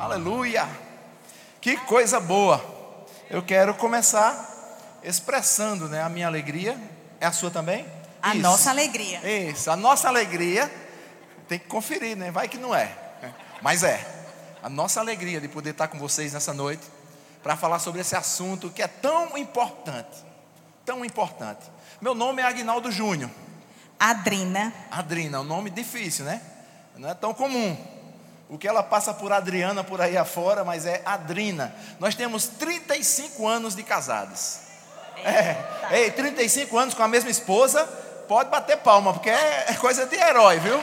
Aleluia! Que coisa boa! Eu quero começar expressando né, a minha alegria. É a sua também? A Isso. nossa alegria. Isso, a nossa alegria. Tem que conferir, né? Vai que não é. Mas é. A nossa alegria de poder estar com vocês nessa noite para falar sobre esse assunto que é tão importante. Tão importante. Meu nome é Agnaldo Júnior. Adrina. Adrina, um nome difícil, né? Não é tão comum. O que ela passa por Adriana por aí afora, mas é Adrina. Nós temos 35 anos de casados. É. Ei, 35 anos com a mesma esposa, pode bater palma, porque é coisa de herói, viu?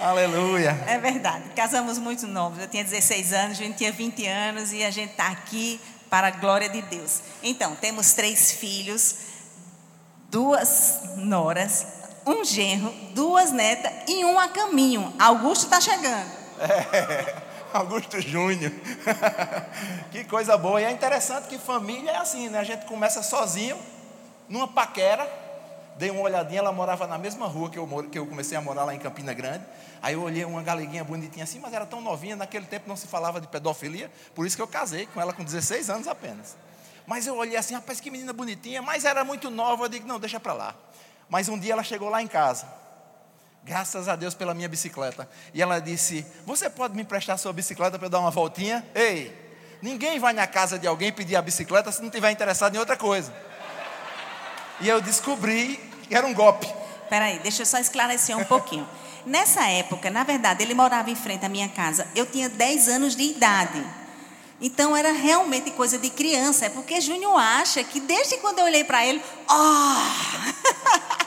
Aleluia. É verdade. Casamos muito novos. Eu tinha 16 anos, a gente tinha 20 anos e a gente está aqui para a glória de Deus. Então, temos três filhos, duas noras, um genro, duas netas e um a caminho. Augusto está chegando. É, Augusto Júnior. que coisa boa. E é interessante que família é assim, né? A gente começa sozinho, numa paquera. Dei uma olhadinha, ela morava na mesma rua que eu, que eu comecei a morar lá em Campina Grande. Aí eu olhei uma galeguinha bonitinha assim, mas era tão novinha, naquele tempo não se falava de pedofilia, por isso que eu casei com ela com 16 anos apenas. Mas eu olhei assim, rapaz, que menina bonitinha, mas era muito nova, eu digo, não, deixa para lá. Mas um dia ela chegou lá em casa, graças a Deus pela minha bicicleta, e ela disse, você pode me emprestar sua bicicleta para eu dar uma voltinha? Ei, ninguém vai na casa de alguém pedir a bicicleta se não estiver interessado em outra coisa. E eu descobri que era um golpe. Peraí, deixa eu só esclarecer um pouquinho. Nessa época, na verdade, ele morava em frente à minha casa. Eu tinha 10 anos de idade. Então era realmente coisa de criança. É porque Júnior acha que desde quando eu olhei para ele, oh!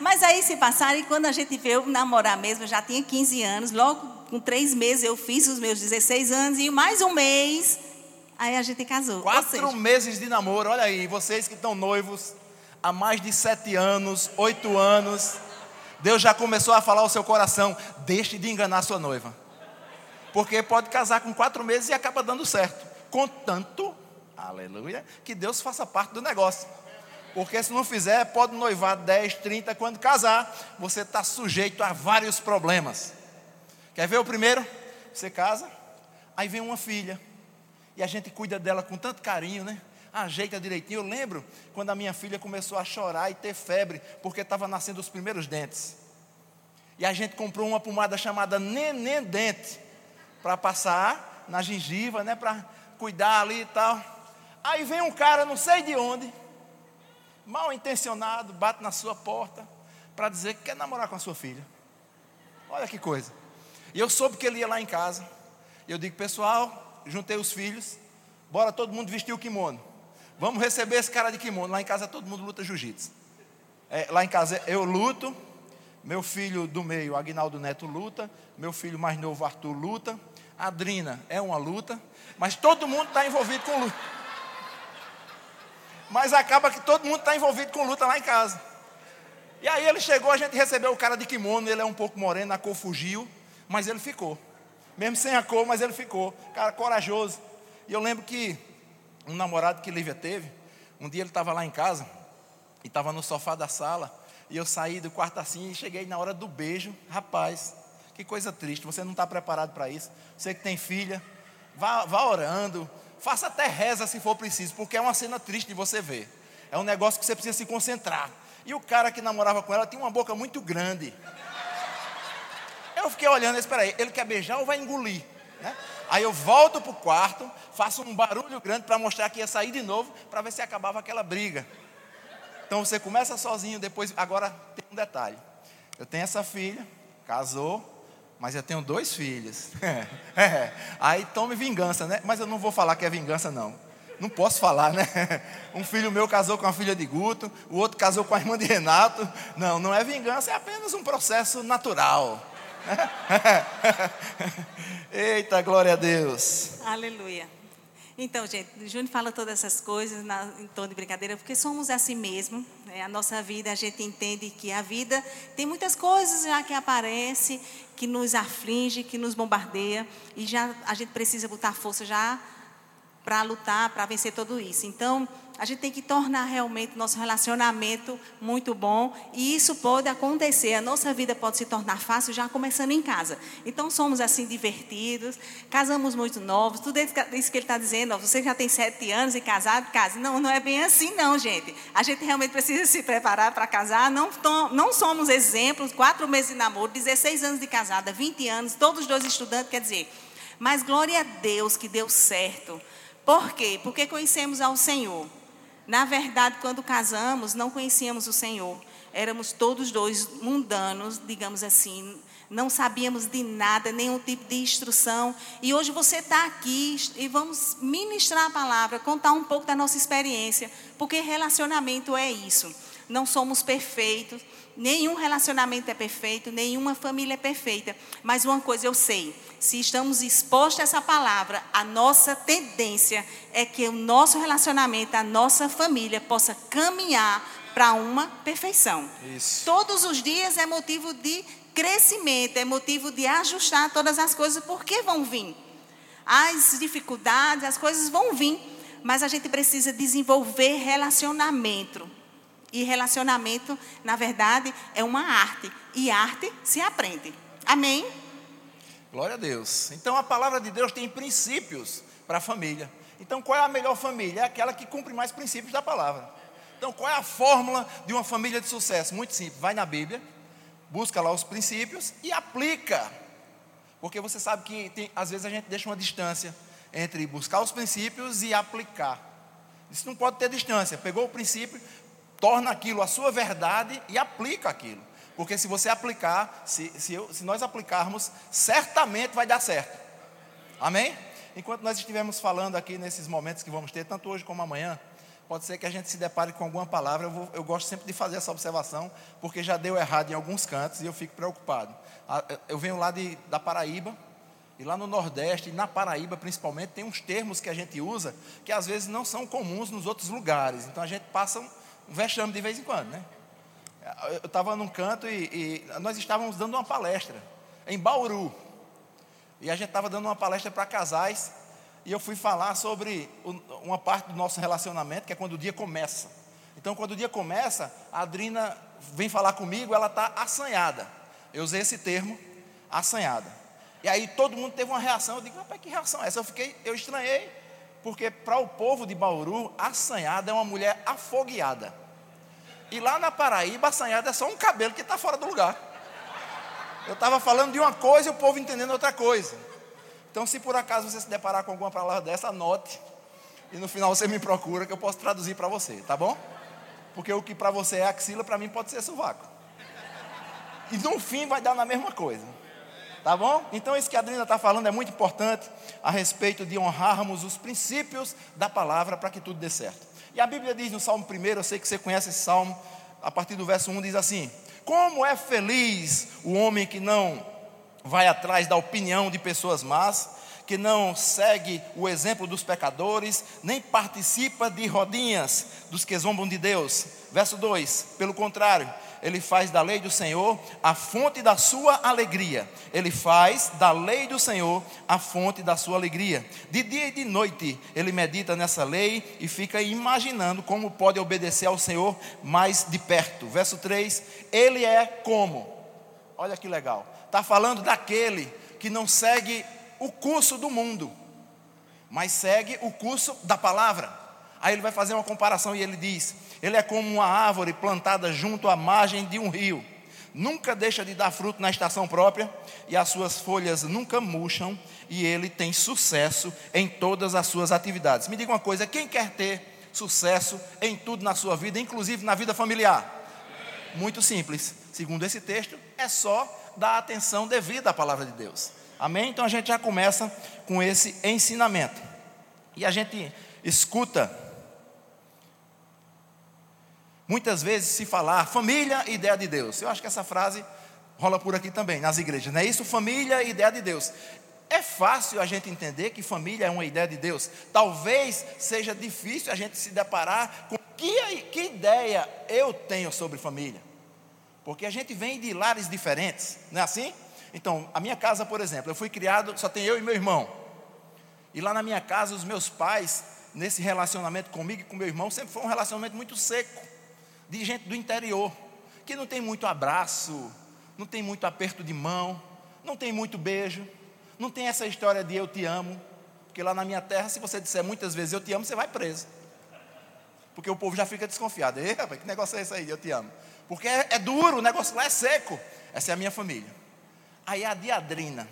Mas aí se passaram e quando a gente veio namorar mesmo, eu já tinha 15 anos. Logo com três meses eu fiz os meus 16 anos e mais um mês, aí a gente casou. Quatro seja, meses de namoro, olha aí, vocês que estão noivos há mais de sete anos, oito anos. Deus já começou a falar ao seu coração: deixe de enganar sua noiva. Porque pode casar com quatro meses e acaba dando certo. Contanto, aleluia, que Deus faça parte do negócio. Porque se não fizer, pode noivar 10, 30, quando casar, você está sujeito a vários problemas. Quer ver o primeiro? Você casa, aí vem uma filha, e a gente cuida dela com tanto carinho, né? Ajeita direitinho. Eu lembro quando a minha filha começou a chorar e ter febre, porque estava nascendo os primeiros dentes. E a gente comprou uma pomada chamada Neném Dente, para passar na gengiva, né? Para cuidar ali e tal. Aí vem um cara, não sei de onde, mal intencionado, bate na sua porta para dizer que quer namorar com a sua filha. Olha que coisa. E eu soube que ele ia lá em casa. E eu digo, pessoal, juntei os filhos, bora todo mundo vestir o kimono. Vamos receber esse cara de kimono. Lá em casa todo mundo luta jiu-jitsu. É, lá em casa eu luto, meu filho do meio, Agnaldo Neto, luta, meu filho mais novo, Arthur, luta, Adrina é uma luta, mas todo mundo está envolvido com luta. Mas acaba que todo mundo está envolvido com luta lá em casa. E aí ele chegou, a gente recebeu o cara de kimono, ele é um pouco moreno, a cor fugiu, mas ele ficou. Mesmo sem a cor, mas ele ficou. Cara corajoso. E eu lembro que um namorado que Lívia teve, um dia ele estava lá em casa, e estava no sofá da sala, e eu saí do quarto assim e cheguei na hora do beijo. Rapaz, que coisa triste, você não está preparado para isso. Você que tem filha, vá, vá orando, faça até reza se for preciso, porque é uma cena triste de você ver. É um negócio que você precisa se concentrar. E o cara que namorava com ela tinha uma boca muito grande. Eu fiquei olhando, espera aí, ele quer beijar ou vai engolir? Né? Aí eu volto para o quarto, faço um barulho grande para mostrar que ia sair de novo, para ver se acabava aquela briga. Então você começa sozinho, depois. Agora tem um detalhe. Eu tenho essa filha, casou, mas eu tenho dois filhos. É, aí tome vingança, né? Mas eu não vou falar que é vingança, não. Não posso falar, né? Um filho meu casou com a filha de Guto, o outro casou com a irmã de Renato. Não, não é vingança, é apenas um processo natural. Eita, glória a Deus. Aleluia. Então, gente, o Júnior fala todas essas coisas na, em tom de brincadeira, porque somos assim mesmo. Né? A nossa vida, a gente entende que a vida tem muitas coisas já que aparecem, que nos aflige, que nos bombardeia, e já a gente precisa botar força já para lutar, para vencer tudo isso. Então, a gente tem que tornar realmente nosso relacionamento muito bom e isso pode acontecer. A nossa vida pode se tornar fácil já começando em casa. Então somos assim divertidos, casamos muito novos, tudo isso que ele está dizendo. Ó, você já tem sete anos e casado, casa. Não, não é bem assim, não, gente. A gente realmente precisa se preparar para casar. Não, não somos exemplos. Quatro meses de namoro, 16 anos de casada, 20 anos, todos dois estudantes, quer dizer. Mas glória a Deus que deu certo. Por quê? Porque conhecemos ao Senhor. Na verdade, quando casamos, não conhecíamos o Senhor. Éramos todos dois mundanos, digamos assim. Não sabíamos de nada, nenhum tipo de instrução. E hoje você está aqui e vamos ministrar a palavra, contar um pouco da nossa experiência. Porque relacionamento é isso. Não somos perfeitos, nenhum relacionamento é perfeito, nenhuma família é perfeita. Mas uma coisa eu sei: se estamos expostos a essa palavra, a nossa tendência é que o nosso relacionamento, a nossa família possa caminhar para uma perfeição. Isso. Todos os dias é motivo de crescimento, é motivo de ajustar todas as coisas, porque vão vir. As dificuldades, as coisas vão vir, mas a gente precisa desenvolver relacionamento. E relacionamento, na verdade, é uma arte, e arte se aprende. Amém? Glória a Deus. Então a palavra de Deus tem princípios para a família. Então qual é a melhor família? É aquela que cumpre mais princípios da palavra. Então qual é a fórmula de uma família de sucesso? Muito simples. Vai na Bíblia, busca lá os princípios e aplica. Porque você sabe que tem, às vezes a gente deixa uma distância entre buscar os princípios e aplicar. Isso não pode ter distância. Pegou o princípio, torna aquilo a sua verdade e aplica aquilo. Porque se você aplicar, se, se, eu, se nós aplicarmos, certamente vai dar certo. Amém? Enquanto nós estivermos falando aqui nesses momentos que vamos ter, tanto hoje como amanhã, pode ser que a gente se depare com alguma palavra. Eu, vou, eu gosto sempre de fazer essa observação, porque já deu errado em alguns cantos e eu fico preocupado. Eu venho lá de, da Paraíba, e lá no Nordeste, e na Paraíba principalmente, tem uns termos que a gente usa que às vezes não são comuns nos outros lugares. Então a gente passa um, vexame de vez em quando, né? eu estava num canto e, e, nós estávamos dando uma palestra em Bauru. E a gente estava dando uma palestra para casais. E eu fui falar sobre uma parte do nosso relacionamento, que é quando o dia começa. Então, quando o dia começa, a Adrina vem falar comigo, ela está assanhada. Eu usei esse termo, assanhada. E aí todo mundo teve uma reação. Eu digo, rapaz, que reação é essa? Eu fiquei, eu estranhei, porque para o povo de Bauru, assanhada é uma mulher afogueada. E lá na Paraíba, assanhada é só um cabelo que está fora do lugar. Eu estava falando de uma coisa e o povo entendendo outra coisa. Então, se por acaso você se deparar com alguma palavra dessa, anote. E no final você me procura que eu posso traduzir para você, tá bom? Porque o que para você é axila, para mim pode ser sovaco. E no fim vai dar na mesma coisa. Tá bom? Então, isso que a Adriana está falando é muito importante a respeito de honrarmos os princípios da palavra para que tudo dê certo. E a Bíblia diz no Salmo 1, eu sei que você conhece esse salmo, a partir do verso 1 diz assim: Como é feliz o homem que não vai atrás da opinião de pessoas más, que não segue o exemplo dos pecadores, nem participa de rodinhas dos que zombam de Deus. Verso 2: Pelo contrário, ele faz da lei do Senhor a fonte da sua alegria. Ele faz da lei do Senhor a fonte da sua alegria. De dia e de noite ele medita nessa lei e fica imaginando como pode obedecer ao Senhor mais de perto. Verso 3: Ele é como? Olha que legal. Está falando daquele que não segue o curso do mundo, mas segue o curso da palavra. Aí ele vai fazer uma comparação e ele diz: Ele é como uma árvore plantada junto à margem de um rio. Nunca deixa de dar fruto na estação própria, e as suas folhas nunca murcham, e ele tem sucesso em todas as suas atividades. Me diga uma coisa: quem quer ter sucesso em tudo na sua vida, inclusive na vida familiar? Muito simples. Segundo esse texto, é só dar atenção devida à palavra de Deus. Amém? Então a gente já começa com esse ensinamento. E a gente escuta Muitas vezes se falar família, ideia de Deus. Eu acho que essa frase rola por aqui também, nas igrejas, não é isso? Família, ideia de Deus. É fácil a gente entender que família é uma ideia de Deus. Talvez seja difícil a gente se deparar com que, que ideia eu tenho sobre família. Porque a gente vem de lares diferentes, não é assim? Então, a minha casa, por exemplo, eu fui criado, só tem eu e meu irmão. E lá na minha casa, os meus pais nesse relacionamento comigo e com meu irmão, sempre foi um relacionamento muito seco, de gente do interior, que não tem muito abraço, não tem muito aperto de mão, não tem muito beijo, não tem essa história de eu te amo, porque lá na minha terra, se você disser muitas vezes eu te amo, você vai preso. Porque o povo já fica desconfiado. Ei, rapaz, que negócio é esse aí? Eu te amo. Porque é, é duro, o negócio lá é seco. Essa é a minha família. Aí a Diadrina,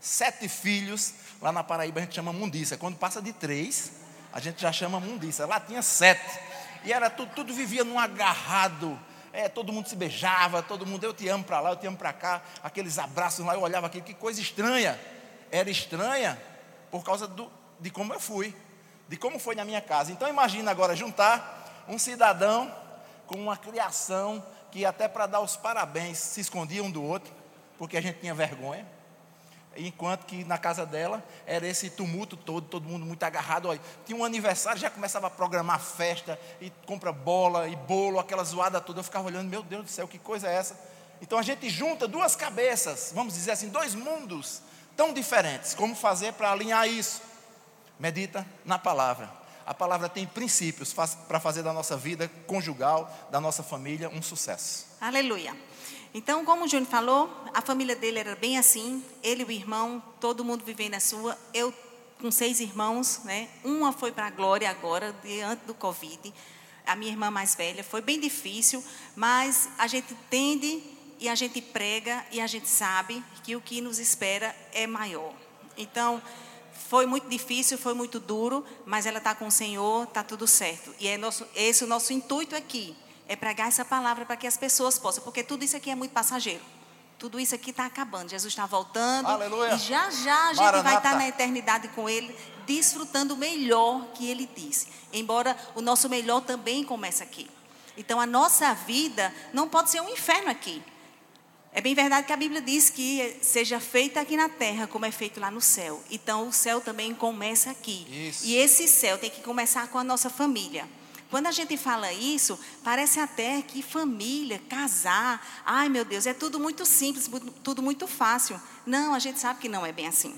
sete filhos, lá na Paraíba a gente chama mundiça. Quando passa de três, a gente já chama mundiça. Lá tinha sete. E era tudo, tudo vivia num agarrado. É, todo mundo se beijava, todo mundo, eu te amo para lá, eu te amo para cá, aqueles abraços lá, eu olhava aqui, que coisa estranha. Era estranha por causa do, de como eu fui, de como foi na minha casa. Então imagina agora juntar um cidadão com uma criação que até para dar os parabéns se escondia um do outro, porque a gente tinha vergonha. Enquanto que na casa dela era esse tumulto todo, todo mundo muito agarrado. Olha, tinha um aniversário, já começava a programar festa, e compra bola e bolo, aquela zoada toda. Eu ficava olhando, meu Deus do céu, que coisa é essa? Então a gente junta duas cabeças, vamos dizer assim, dois mundos tão diferentes. Como fazer para alinhar isso? Medita na palavra. A palavra tem princípios para fazer da nossa vida conjugal, da nossa família, um sucesso. Aleluia. Então, como o Júnior falou, a família dele era bem assim, ele e o irmão, todo mundo vivendo na sua. Eu com seis irmãos, né? Uma foi para a glória agora, diante do Covid. A minha irmã mais velha foi bem difícil, mas a gente tende e a gente prega e a gente sabe que o que nos espera é maior. Então, foi muito difícil, foi muito duro, mas ela está com o Senhor, está tudo certo. E é nosso, esse é o nosso intuito aqui é pregar essa palavra para que as pessoas possam, porque tudo isso aqui é muito passageiro. Tudo isso aqui está acabando. Jesus está voltando. Aleluia. E já já a gente Maranata. vai estar na eternidade com Ele, desfrutando o melhor que Ele disse. Embora o nosso melhor também comece aqui. Então a nossa vida não pode ser um inferno aqui. É bem verdade que a Bíblia diz que seja feita aqui na terra como é feito lá no céu. Então o céu também começa aqui. Isso. E esse céu tem que começar com a nossa família. Quando a gente fala isso, parece até que família, casar, ai meu Deus, é tudo muito simples, tudo muito fácil. Não, a gente sabe que não é bem assim.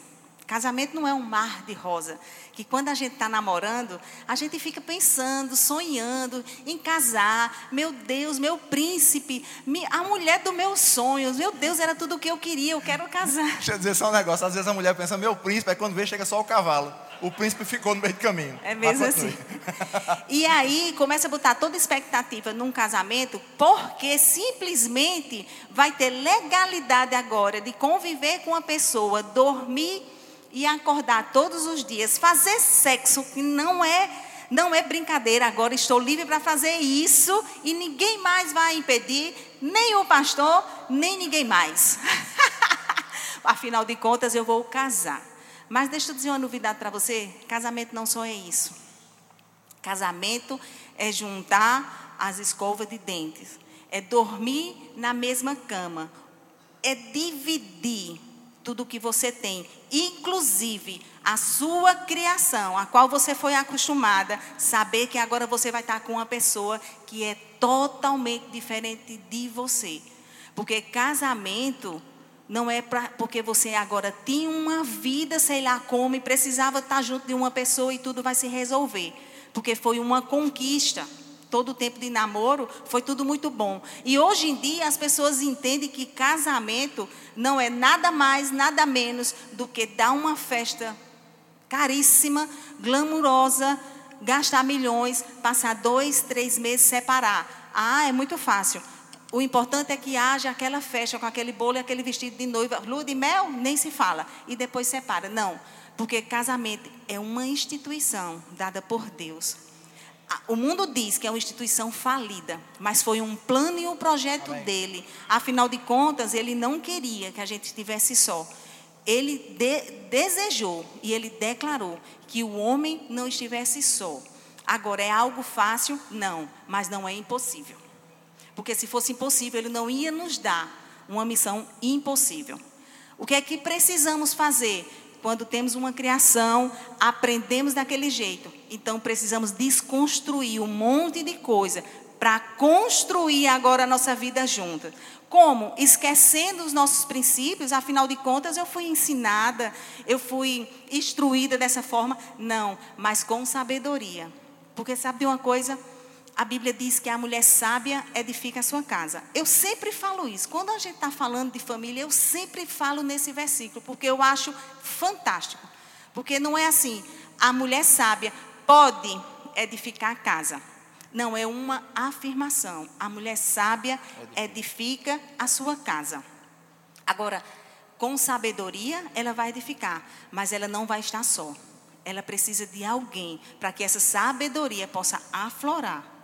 Casamento não é um mar de rosa. Que quando a gente está namorando, a gente fica pensando, sonhando em casar. Meu Deus, meu príncipe, a mulher dos meus sonhos. Meu Deus, era tudo o que eu queria, eu quero casar. Deixa eu dizer só um negócio. Às vezes a mulher pensa, meu príncipe, aí quando vê, chega só o cavalo o príncipe ficou no meio do caminho. É mesmo assim. e aí começa a botar toda expectativa num casamento, porque simplesmente vai ter legalidade agora de conviver com uma pessoa, dormir e acordar todos os dias, fazer sexo que não é não é brincadeira, agora estou livre para fazer isso e ninguém mais vai impedir, nem o pastor, nem ninguém mais. Afinal de contas, eu vou casar. Mas deixa eu dizer uma novidade para você: casamento não só é isso. Casamento é juntar as escovas de dentes, é dormir na mesma cama, é dividir tudo o que você tem, inclusive a sua criação, a qual você foi acostumada, saber que agora você vai estar com uma pessoa que é totalmente diferente de você. Porque casamento não é pra, porque você agora tinha uma vida, sei lá como, e precisava estar junto de uma pessoa e tudo vai se resolver. Porque foi uma conquista. Todo o tempo de namoro foi tudo muito bom. E hoje em dia as pessoas entendem que casamento não é nada mais, nada menos do que dar uma festa caríssima, glamurosa, gastar milhões, passar dois, três meses separar. Ah, é muito fácil. O importante é que haja aquela festa com aquele bolo e aquele vestido de noiva. Lua de mel, nem se fala. E depois separa. Não. Porque casamento é uma instituição dada por Deus. O mundo diz que é uma instituição falida, mas foi um plano e um projeto Amém. dele. Afinal de contas, ele não queria que a gente estivesse só. Ele de, desejou e ele declarou que o homem não estivesse só. Agora, é algo fácil? Não, mas não é impossível. Porque se fosse impossível, Ele não ia nos dar uma missão impossível. O que é que precisamos fazer? Quando temos uma criação, aprendemos daquele jeito. Então precisamos desconstruir um monte de coisa para construir agora a nossa vida junta. Como? Esquecendo os nossos princípios, afinal de contas eu fui ensinada, eu fui instruída dessa forma. Não, mas com sabedoria. Porque sabe de uma coisa? A Bíblia diz que a mulher sábia edifica a sua casa. Eu sempre falo isso. Quando a gente está falando de família, eu sempre falo nesse versículo, porque eu acho fantástico. Porque não é assim, a mulher sábia pode edificar a casa. Não, é uma afirmação. A mulher sábia edifica a sua casa. Agora, com sabedoria, ela vai edificar, mas ela não vai estar só. Ela precisa de alguém para que essa sabedoria possa aflorar.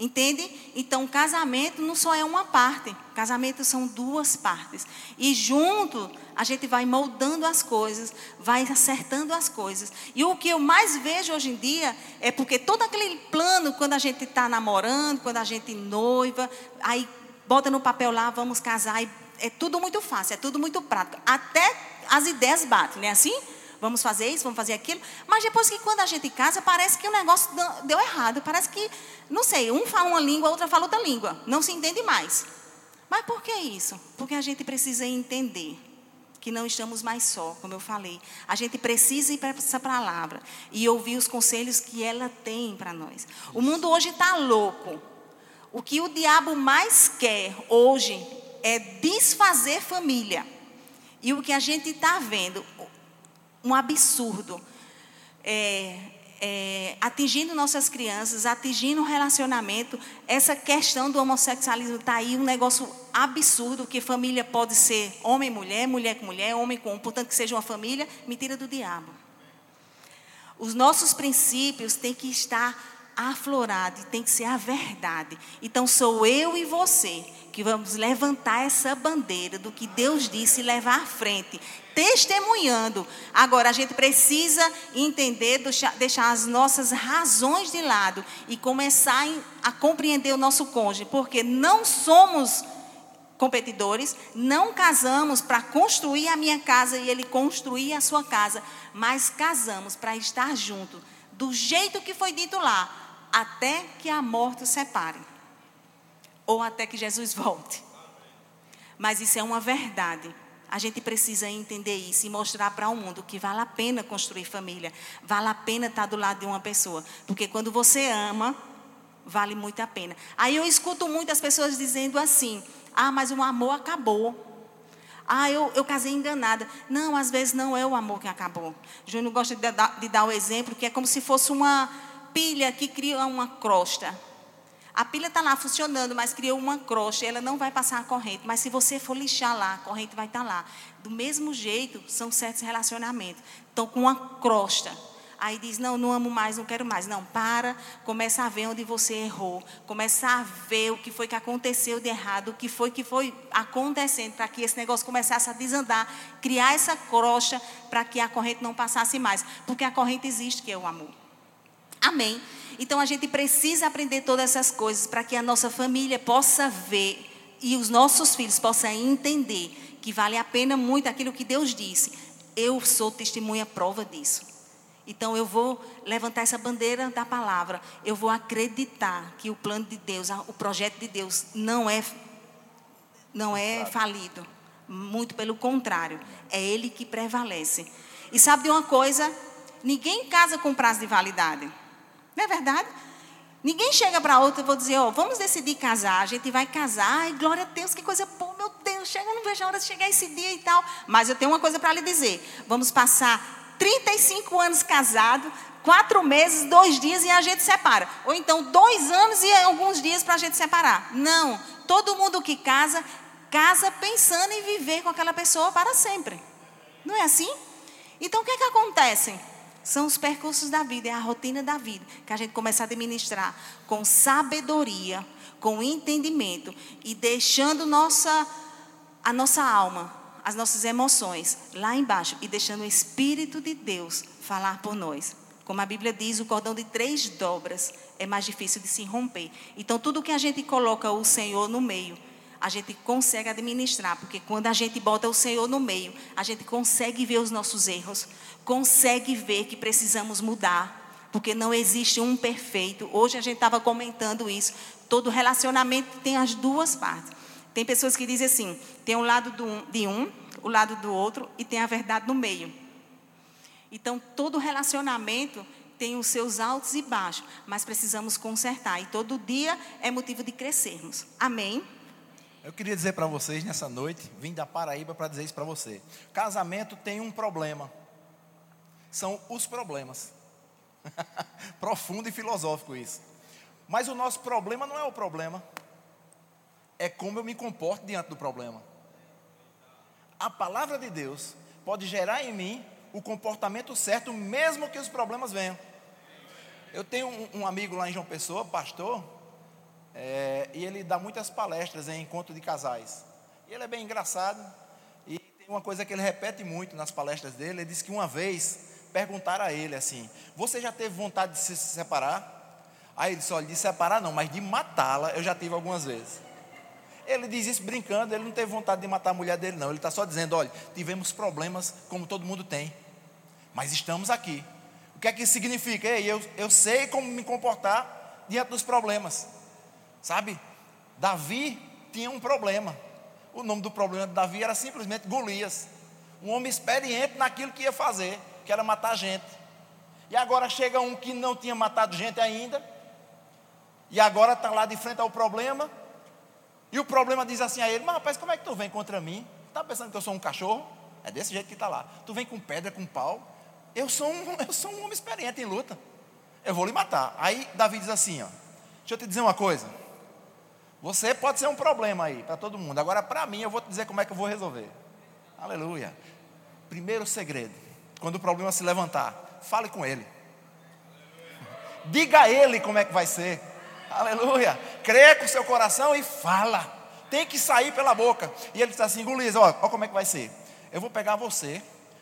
Entende? Então, casamento não só é uma parte, casamento são duas partes. E junto, a gente vai moldando as coisas, vai acertando as coisas. E o que eu mais vejo hoje em dia é porque todo aquele plano, quando a gente está namorando, quando a gente noiva, aí bota no papel lá, vamos casar, é tudo muito fácil, é tudo muito prático. Até as ideias batem, não é assim? Vamos fazer isso, vamos fazer aquilo. Mas depois que quando a gente casa, parece que o negócio deu errado. Parece que, não sei, um fala uma língua, a outra fala outra língua. Não se entende mais. Mas por que isso? Porque a gente precisa entender que não estamos mais só, como eu falei. A gente precisa ir para essa palavra e ouvir os conselhos que ela tem para nós. O mundo hoje está louco. O que o diabo mais quer hoje é desfazer família. E o que a gente está vendo, um absurdo. É, é, atingindo nossas crianças, atingindo o relacionamento, essa questão do homossexualismo está aí um negócio absurdo, que família pode ser homem e mulher, mulher com mulher, homem com homem, portanto que seja uma família, mentira do diabo. Os nossos princípios têm que estar aflorados, tem que ser a verdade. Então sou eu e você que vamos levantar essa bandeira do que Deus disse e levar à frente, testemunhando. Agora, a gente precisa entender, deixar as nossas razões de lado e começar a compreender o nosso cônjuge, porque não somos competidores, não casamos para construir a minha casa e ele construir a sua casa, mas casamos para estar junto, do jeito que foi dito lá, até que a morte os separe ou até que Jesus volte. Mas isso é uma verdade. A gente precisa entender isso e mostrar para o mundo que vale a pena construir família, vale a pena estar do lado de uma pessoa, porque quando você ama, vale muito a pena. Aí eu escuto muitas pessoas dizendo assim: ah, mas o amor acabou. Ah, eu, eu casei enganada. Não, às vezes não é o amor que acabou. Júnior gosta de dar, de dar o exemplo que é como se fosse uma pilha que cria uma crosta. A pilha está lá funcionando, mas criou uma crosta, ela não vai passar a corrente. Mas se você for lixar lá, a corrente vai estar tá lá. Do mesmo jeito, são certos relacionamentos. Estão com uma crosta. Aí diz, não, não amo mais, não quero mais. Não, para, começa a ver onde você errou. Começa a ver o que foi que aconteceu de errado, o que foi que foi acontecendo, para que esse negócio começasse a desandar. Criar essa crosta para que a corrente não passasse mais. Porque a corrente existe, que é o amor. Amém. Então a gente precisa aprender todas essas coisas para que a nossa família possa ver e os nossos filhos possam entender que vale a pena muito aquilo que Deus disse. Eu sou testemunha prova disso. Então eu vou levantar essa bandeira da palavra. Eu vou acreditar que o plano de Deus, o projeto de Deus não é não é falido. Muito pelo contrário, é ele que prevalece. E sabe de uma coisa? Ninguém casa com prazo de validade. Não é verdade? Ninguém chega para outra e vou dizer, ó, oh, vamos decidir casar, a gente vai casar, ai, glória a Deus, que coisa boa, meu Deus, chega, não vejo a hora de chegar esse dia e tal. Mas eu tenho uma coisa para lhe dizer: vamos passar 35 anos casados, quatro meses, dois dias e a gente separa. Ou então dois anos e alguns dias para a gente separar. Não, todo mundo que casa, casa pensando em viver com aquela pessoa para sempre. Não é assim? Então o que é que acontece? São os percursos da vida, é a rotina da vida, que a gente começa a administrar com sabedoria, com entendimento e deixando nossa, a nossa alma, as nossas emoções lá embaixo e deixando o Espírito de Deus falar por nós. Como a Bíblia diz, o cordão de três dobras é mais difícil de se romper. Então, tudo que a gente coloca o Senhor no meio, a gente consegue administrar, porque quando a gente bota o Senhor no meio, a gente consegue ver os nossos erros, consegue ver que precisamos mudar. porque não existe um perfeito. Hoje a gente estava comentando isso. Todo relacionamento tem as duas partes. Tem pessoas que dizem assim: tem um lado de um, o lado do outro e tem a verdade no meio. Então, todo relacionamento tem os seus altos e baixos, mas precisamos consertar. E todo dia é motivo de crescermos. Amém? Eu queria dizer para vocês nessa noite, vim da Paraíba para dizer isso para você. Casamento tem um problema. São os problemas. Profundo e filosófico isso. Mas o nosso problema não é o problema. É como eu me comporto diante do problema. A palavra de Deus pode gerar em mim o comportamento certo, mesmo que os problemas venham. Eu tenho um, um amigo lá em João Pessoa, pastor, é, e ele dá muitas palestras em encontro de casais. E ele é bem engraçado, e tem uma coisa que ele repete muito nas palestras dele: ele disse que uma vez perguntaram a ele assim: Você já teve vontade de se separar? Aí ele disse: Olha, de separar não, mas de matá-la eu já tive algumas vezes. Ele diz isso brincando, ele não teve vontade de matar a mulher dele, não. Ele está só dizendo: olha, tivemos problemas como todo mundo tem, mas estamos aqui. O que é que isso significa? Ei, eu, eu sei como me comportar diante dos problemas. Sabe? Davi tinha um problema. O nome do problema de Davi era simplesmente Golias. Um homem experiente naquilo que ia fazer, que era matar gente. E agora chega um que não tinha matado gente ainda, e agora está lá de frente ao problema, e o problema diz assim a ele: Mas rapaz, como é que tu vem contra mim? Está pensando que eu sou um cachorro? É desse jeito que está lá. Tu vem com pedra, com pau. Eu sou, um, eu sou um homem experiente em luta. Eu vou lhe matar. Aí Davi diz assim: ó, Deixa eu te dizer uma coisa. Você pode ser um problema aí para todo mundo. Agora, para mim, eu vou te dizer como é que eu vou resolver. Aleluia. Primeiro segredo: quando o problema se levantar, fale com ele. Diga a ele como é que vai ser. Aleluia. Crê com o seu coração e fala. Tem que sair pela boca. E ele diz assim: Golias, ó como é que vai ser. Eu vou pegar você,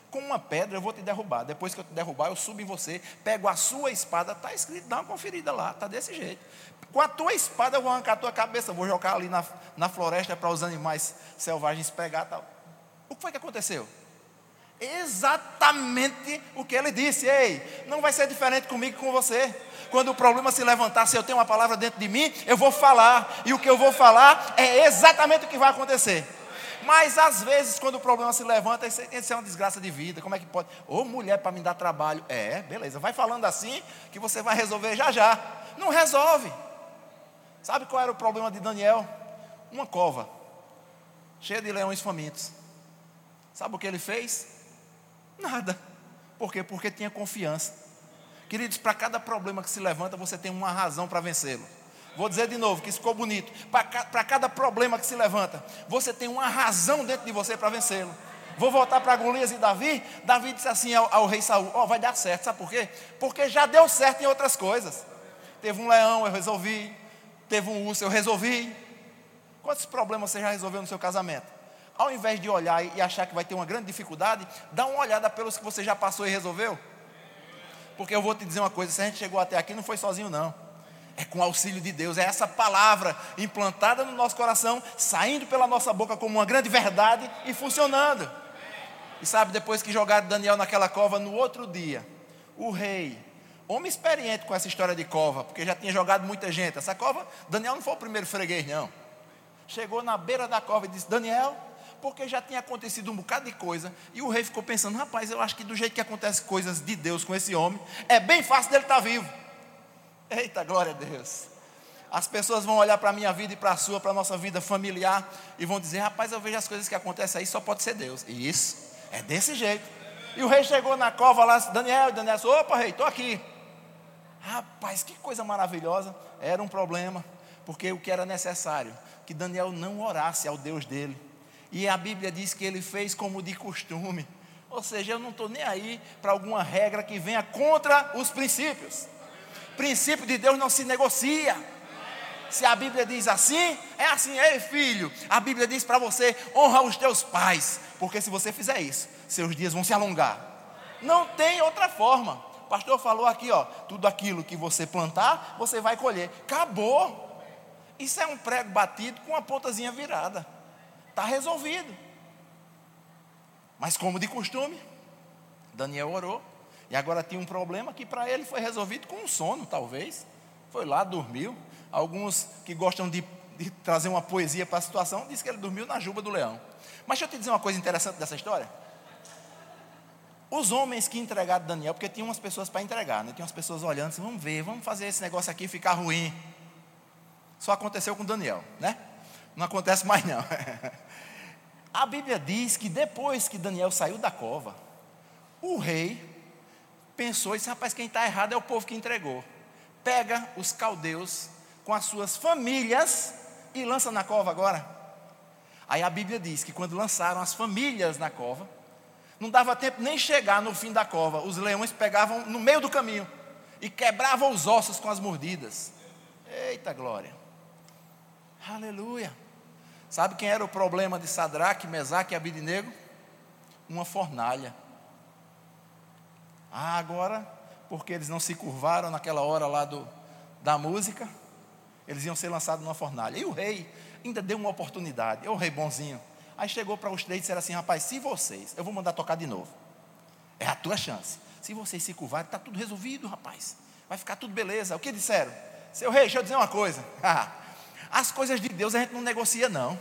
com uma pedra eu vou te derrubar. Depois que eu te derrubar, eu subo em você, pego a sua espada, está escrito, dá uma conferida lá, está desse jeito. Com a tua espada eu vou arrancar a tua cabeça, vou jogar ali na, na floresta para os animais selvagens pegar tal. O que foi que aconteceu? Exatamente o que ele disse. Ei, não vai ser diferente comigo e com você. Quando o problema se levantar, se eu tenho uma palavra dentro de mim, eu vou falar. E o que eu vou falar é exatamente o que vai acontecer. Mas às vezes, quando o problema se levanta, isso é uma desgraça de vida. Como é que pode? Ô mulher para me dar trabalho. É, beleza. Vai falando assim que você vai resolver já já. Não resolve. Sabe qual era o problema de Daniel? Uma cova cheia de leões famintos. Sabe o que ele fez? Nada. Por quê? Porque tinha confiança. Queridos, para cada problema que se levanta, você tem uma razão para vencê-lo. Vou dizer de novo, que isso ficou bonito. Para cada problema que se levanta, você tem uma razão dentro de você para vencê-lo. Vou voltar para Golias e Davi. Davi disse assim ao, ao rei Saul: Ó, oh, vai dar certo, sabe por quê? Porque já deu certo em outras coisas. Teve um leão, eu resolvi. Teve um urso, eu resolvi. Quantos problemas você já resolveu no seu casamento? Ao invés de olhar e achar que vai ter uma grande dificuldade, dá uma olhada pelos que você já passou e resolveu. Porque eu vou te dizer uma coisa: se a gente chegou até aqui, não foi sozinho, não. É com o auxílio de Deus, é essa palavra implantada no nosso coração, saindo pela nossa boca como uma grande verdade e funcionando. E sabe, depois que jogaram Daniel naquela cova, no outro dia, o rei, homem experiente com essa história de cova, porque já tinha jogado muita gente. Essa cova, Daniel não foi o primeiro freguês, não. Chegou na beira da cova e disse: Daniel, porque já tinha acontecido um bocado de coisa, e o rei ficou pensando: rapaz, eu acho que do jeito que acontece coisas de Deus com esse homem, é bem fácil dele estar tá vivo. Eita, glória a Deus. As pessoas vão olhar para a minha vida e para a sua, para a nossa vida familiar, e vão dizer: rapaz, eu vejo as coisas que acontecem aí, só pode ser Deus. E isso, é desse jeito. E o rei chegou na cova lá, Daniel, Daniel opa, rei, estou aqui. Rapaz, que coisa maravilhosa. Era um problema, porque o que era necessário? Que Daniel não orasse ao Deus dele e a Bíblia diz que ele fez como de costume. Ou seja, eu não estou nem aí para alguma regra que venha contra os princípios. Princípio de Deus não se negocia. Se a Bíblia diz assim, é assim, ei filho. A Bíblia diz para você: honra os teus pais, porque se você fizer isso, seus dias vão se alongar. Não tem outra forma. O pastor falou aqui, ó, tudo aquilo que você plantar, você vai colher. Acabou. Isso é um prego batido com uma pontazinha virada. Está resolvido. Mas como de costume, Daniel orou E agora tinha um problema que para ele foi resolvido com um sono, talvez. Foi lá, dormiu. Alguns que gostam de, de trazer uma poesia para a situação, diz que ele dormiu na juba do leão. Mas deixa eu te dizer uma coisa interessante dessa história. Os homens que entregaram Daniel, porque tinha umas pessoas para entregar, né? tinha umas pessoas olhando assim, vamos ver, vamos fazer esse negócio aqui ficar ruim. Só aconteceu com Daniel, né? Não acontece mais não. A Bíblia diz que depois que Daniel saiu da cova, o rei pensou e disse: rapaz, quem está errado é o povo que entregou. Pega os caldeus com as suas famílias e lança na cova agora. Aí a Bíblia diz que quando lançaram as famílias na cova, não dava tempo nem chegar no fim da cova. Os leões pegavam no meio do caminho e quebravam os ossos com as mordidas. Eita glória! Aleluia! Sabe quem era o problema de Sadraque, Mesaque e Abidinego? Uma fornalha. Ah, agora, porque eles não se curvaram naquela hora lá do, da música, eles iam ser lançados numa fornalha. E o rei ainda deu uma oportunidade. É o rei bonzinho. Aí chegou para os três e disseram assim: rapaz, se vocês, eu vou mandar tocar de novo. É a tua chance. Se vocês se curvarem, está tudo resolvido, rapaz. Vai ficar tudo beleza. O que disseram? Seu rei, deixa eu dizer uma coisa. As coisas de Deus a gente não negocia, não.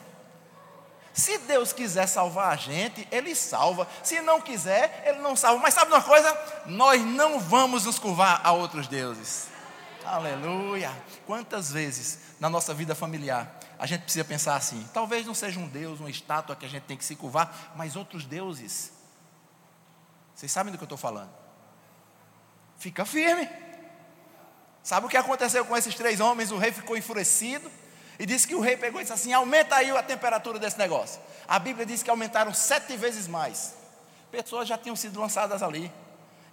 Se Deus quiser salvar a gente, Ele salva. Se não quiser, Ele não salva. Mas sabe uma coisa? Nós não vamos nos curvar a outros deuses. Aleluia. Quantas vezes na nossa vida familiar a gente precisa pensar assim: talvez não seja um Deus, uma estátua que a gente tem que se curvar, mas outros deuses. Vocês sabem do que eu estou falando? Fica firme. Sabe o que aconteceu com esses três homens? O rei ficou enfurecido e disse que o rei pegou e disse assim: aumenta aí a temperatura desse negócio. A Bíblia diz que aumentaram sete vezes mais. Pessoas já tinham sido lançadas ali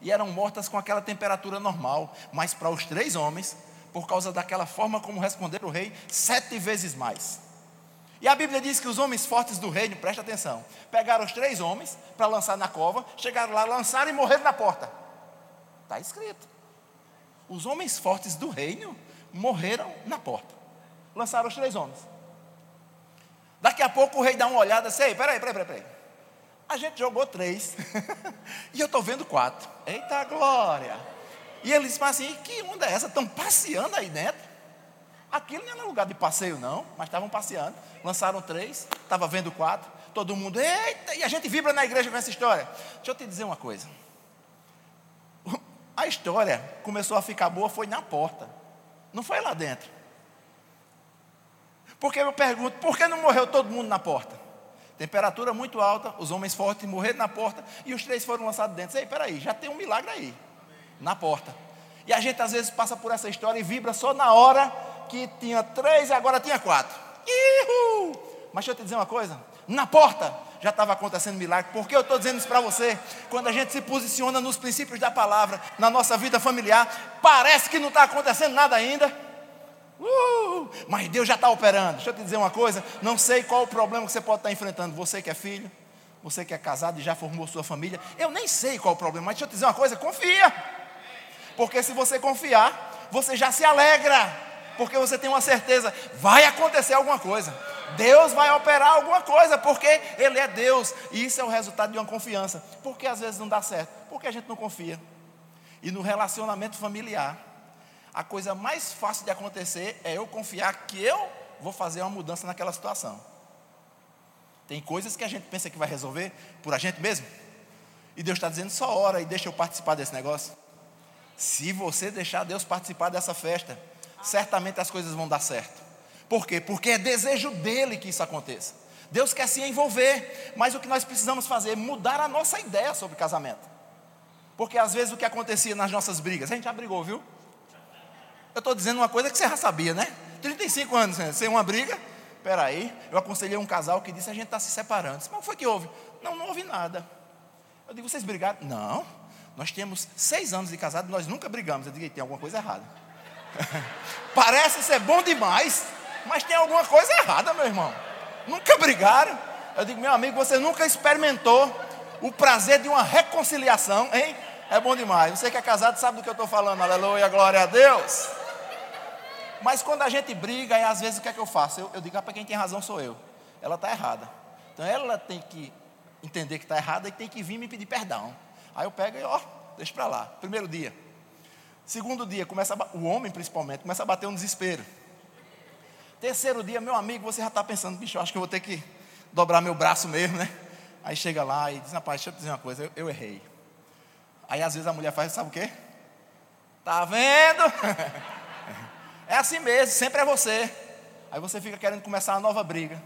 e eram mortas com aquela temperatura normal, mas para os três homens por causa daquela forma como responderam o rei, sete vezes mais. E a Bíblia diz que os homens fortes do reino, presta atenção, pegaram os três homens para lançar na cova, chegaram lá, lançaram e morreram na porta. Está escrito. Os homens fortes do reino morreram na porta. Lançaram os três homens. Daqui a pouco o rei dá uma olhada assim, peraí, peraí, peraí, peraí. A gente jogou três e eu estou vendo quatro. Eita glória! E eles disse assim: que onda é essa? Estão passeando aí dentro? Aquilo não era lugar de passeio, não, mas estavam passeando. Lançaram três, estava vendo quatro. Todo mundo, eita, e a gente vibra na igreja com essa história. Deixa eu te dizer uma coisa. A história começou a ficar boa, foi na porta, não foi lá dentro. Porque eu pergunto, por que não morreu todo mundo na porta? Temperatura muito alta, os homens fortes morreram na porta e os três foram lançados dentro. Ei, peraí, já tem um milagre aí na porta. E a gente às vezes passa por essa história e vibra só na hora que tinha três e agora tinha quatro. Ihu! Mas deixa eu te dizer uma coisa: na porta já estava acontecendo milagre. Por que eu estou dizendo isso para você? Quando a gente se posiciona nos princípios da palavra, na nossa vida familiar, parece que não está acontecendo nada ainda. Mas Deus já está operando. Deixa eu te dizer uma coisa: não sei qual o problema que você pode estar enfrentando. Você que é filho, você que é casado e já formou sua família. Eu nem sei qual o problema, mas deixa eu te dizer uma coisa: confia. Porque se você confiar, você já se alegra, porque você tem uma certeza, vai acontecer alguma coisa. Deus vai operar alguma coisa, porque Ele é Deus, e isso é o resultado de uma confiança. Porque às vezes não dá certo, porque a gente não confia. E no relacionamento familiar, a coisa mais fácil de acontecer é eu confiar que eu vou fazer uma mudança naquela situação. Tem coisas que a gente pensa que vai resolver por a gente mesmo, e Deus está dizendo só hora e deixa eu participar desse negócio. Se você deixar Deus participar dessa festa, certamente as coisas vão dar certo. Por quê? Porque é desejo dele que isso aconteça. Deus quer se envolver, mas o que nós precisamos fazer é mudar a nossa ideia sobre casamento. Porque às vezes o que acontecia nas nossas brigas, a gente já brigou, viu? Eu estou dizendo uma coisa que você já sabia, né? 35 anos né? sem uma briga. Peraí, eu aconselhei um casal que disse a gente está se separando. Mas foi que houve? Não, não houve nada. Eu digo, vocês brigaram? Não. Nós temos seis anos de casado, nós nunca brigamos. Eu digo, tem alguma coisa errada. Parece ser bom demais, mas tem alguma coisa errada, meu irmão. Nunca brigaram. Eu digo, meu amigo, você nunca experimentou o prazer de uma reconciliação, hein? É bom demais. Você que é casado sabe do que eu estou falando. Aleluia, glória a Deus. Mas quando a gente briga, e às vezes o que é que eu faço? Eu, eu digo, ah, para quem tem razão sou eu. Ela está errada. Então ela tem que entender que está errada e tem que vir me pedir perdão. Aí eu pego e ó, deixa para lá. Primeiro dia. Segundo dia, começa a, o homem principalmente, começa a bater um desespero. Terceiro dia, meu amigo, você já está pensando, bicho, acho que eu vou ter que dobrar meu braço mesmo, né? Aí chega lá e diz, rapaz, deixa eu te dizer uma coisa, eu, eu errei. Aí às vezes a mulher faz, sabe o quê? Tá vendo? É assim mesmo, sempre é você. Aí você fica querendo começar uma nova briga.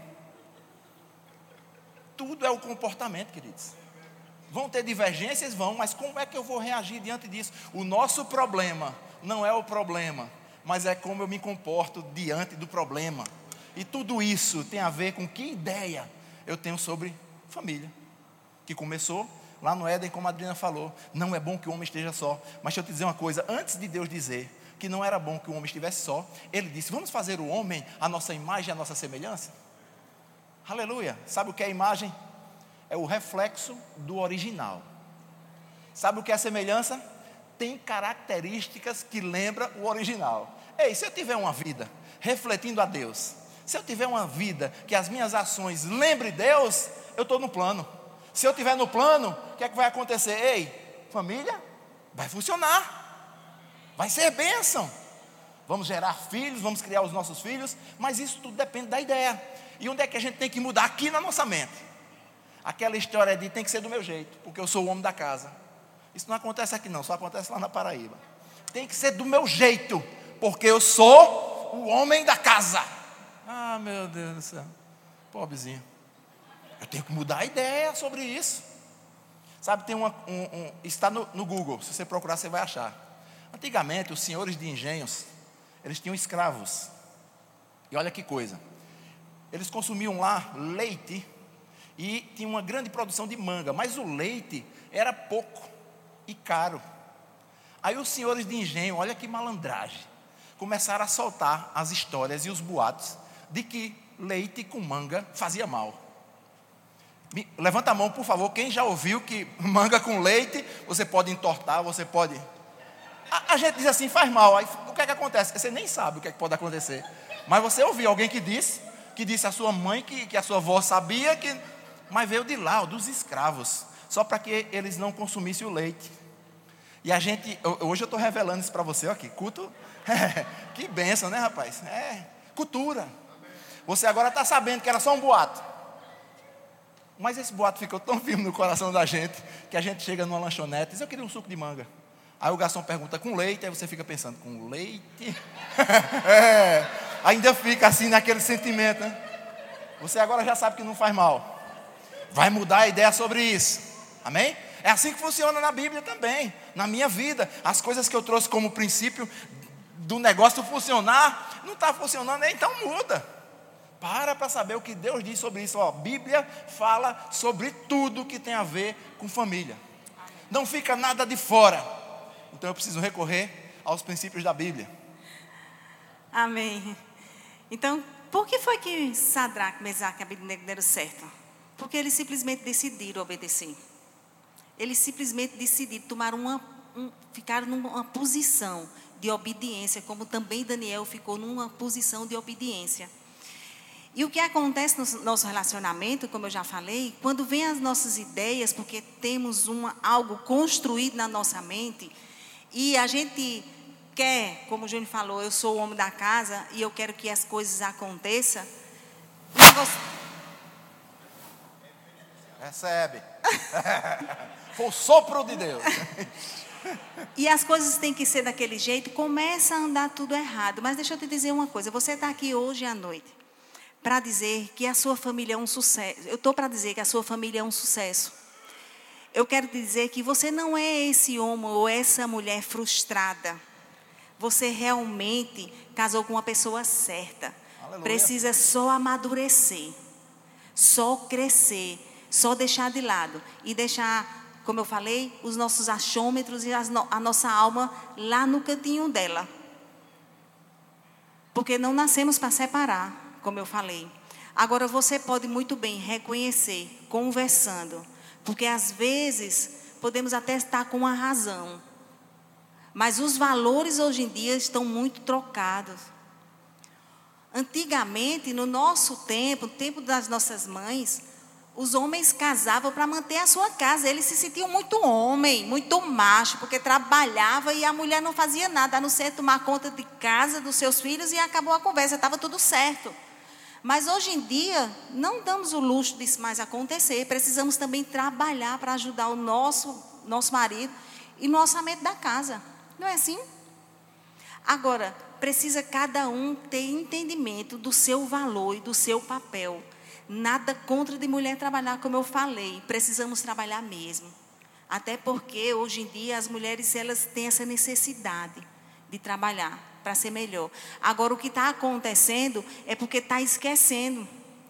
Tudo é o comportamento, queridos. Vão ter divergências? Vão, mas como é que eu vou reagir diante disso? O nosso problema não é o problema, mas é como eu me comporto diante do problema. E tudo isso tem a ver com que ideia eu tenho sobre família. Que começou lá no Éden, como a Adriana falou. Não é bom que o homem esteja só. Mas deixa eu te dizer uma coisa: antes de Deus dizer que não era bom que o homem estivesse só, ele disse: Vamos fazer o homem a nossa imagem, a nossa semelhança? Aleluia. Sabe o que é imagem? É o reflexo do original. Sabe o que é semelhança? Tem características que lembram o original. Ei, se eu tiver uma vida refletindo a Deus, se eu tiver uma vida que as minhas ações lembrem Deus, eu estou no plano. Se eu estiver no plano, o que é que vai acontecer? Ei, família, vai funcionar vai ser bênção. Vamos gerar filhos, vamos criar os nossos filhos, mas isso tudo depende da ideia. E onde é que a gente tem que mudar? Aqui na nossa mente. Aquela história de tem que ser do meu jeito, porque eu sou o homem da casa. Isso não acontece aqui não, só acontece lá na Paraíba. Tem que ser do meu jeito, porque eu sou o homem da casa. Ah, meu Deus do céu. Pobrezinho. Eu tenho que mudar a ideia sobre isso. Sabe, tem uma. Um, um, está no, no Google, se você procurar, você vai achar. Antigamente, os senhores de engenhos, eles tinham escravos. E olha que coisa. Eles consumiam lá leite e tinha uma grande produção de manga, mas o leite era pouco e caro. Aí os senhores de engenho, olha que malandragem, começaram a soltar as histórias e os boatos de que leite com manga fazia mal. Levanta a mão, por favor, quem já ouviu que manga com leite você pode entortar, você pode a, a, gente diz assim, faz mal. Aí o que é que acontece? Você nem sabe o que, é que pode acontecer. Mas você ouviu alguém que disse, que disse a sua mãe, que, que a sua avó sabia, que, mas veio de lá, dos escravos, só para que eles não consumissem o leite. E a gente, hoje eu estou revelando isso para você aqui, culto, é, que benção, né rapaz? É, cultura. Você agora está sabendo que era só um boato. Mas esse boato ficou tão firme no coração da gente, que a gente chega numa lanchonete e diz, eu queria um suco de manga. Aí o garçom pergunta com leite, aí você fica pensando, com leite? é, ainda fica assim naquele sentimento, né? Você agora já sabe que não faz mal. Vai mudar a ideia sobre isso. Amém? É assim que funciona na Bíblia também, na minha vida. As coisas que eu trouxe como princípio do negócio funcionar, não está funcionando, então muda. Para para saber o que Deus diz sobre isso. Ó, a Bíblia fala sobre tudo que tem a ver com família. Não fica nada de fora. Então eu preciso recorrer aos princípios da Bíblia. Amém. Então, por que foi que Sadraque, Mesaque e Abednego deram certo? Porque eles simplesmente decidiram obedecer. Eles simplesmente decidiram tomar uma, um, ficar numa posição de obediência, como também Daniel ficou numa posição de obediência. E o que acontece no nosso relacionamento, como eu já falei, quando vem as nossas ideias, porque temos uma, algo construído na nossa mente, e a gente quer, como o Júnior falou, eu sou o homem da casa e eu quero que as coisas aconteçam. Recebe. Foi o sopro de Deus. e as coisas têm que ser daquele jeito, começa a andar tudo errado. Mas deixa eu te dizer uma coisa: você está aqui hoje à noite para dizer que a sua família é um sucesso. Eu estou para dizer que a sua família é um sucesso eu quero dizer que você não é esse homem ou essa mulher frustrada. Você realmente casou com uma pessoa certa. Aleluia. Precisa só amadurecer, só crescer, só deixar de lado e deixar, como eu falei, os nossos achômetros e a nossa alma lá no cantinho dela. Porque não nascemos para separar, como eu falei. Agora você pode muito bem reconhecer, conversando porque às vezes podemos até estar com a razão, mas os valores hoje em dia estão muito trocados. Antigamente, no nosso tempo, no tempo das nossas mães, Os homens casavam para manter a sua casa. Eles se sentiam muito homem, muito macho, porque trabalhava e a mulher não fazia nada, a não ser tomar conta de casa, dos seus filhos, e acabou a conversa, estava tudo certo. Mas hoje em dia, não damos o luxo disso mais acontecer. Precisamos também trabalhar para ajudar o nosso, nosso marido e no orçamento da casa. Não é assim? Agora, precisa cada um ter entendimento do seu valor e do seu papel. Nada contra de mulher trabalhar, como eu falei. Precisamos trabalhar mesmo. Até porque hoje em dia as mulheres elas têm essa necessidade de trabalhar para ser melhor. Agora o que está acontecendo é porque está esquecendo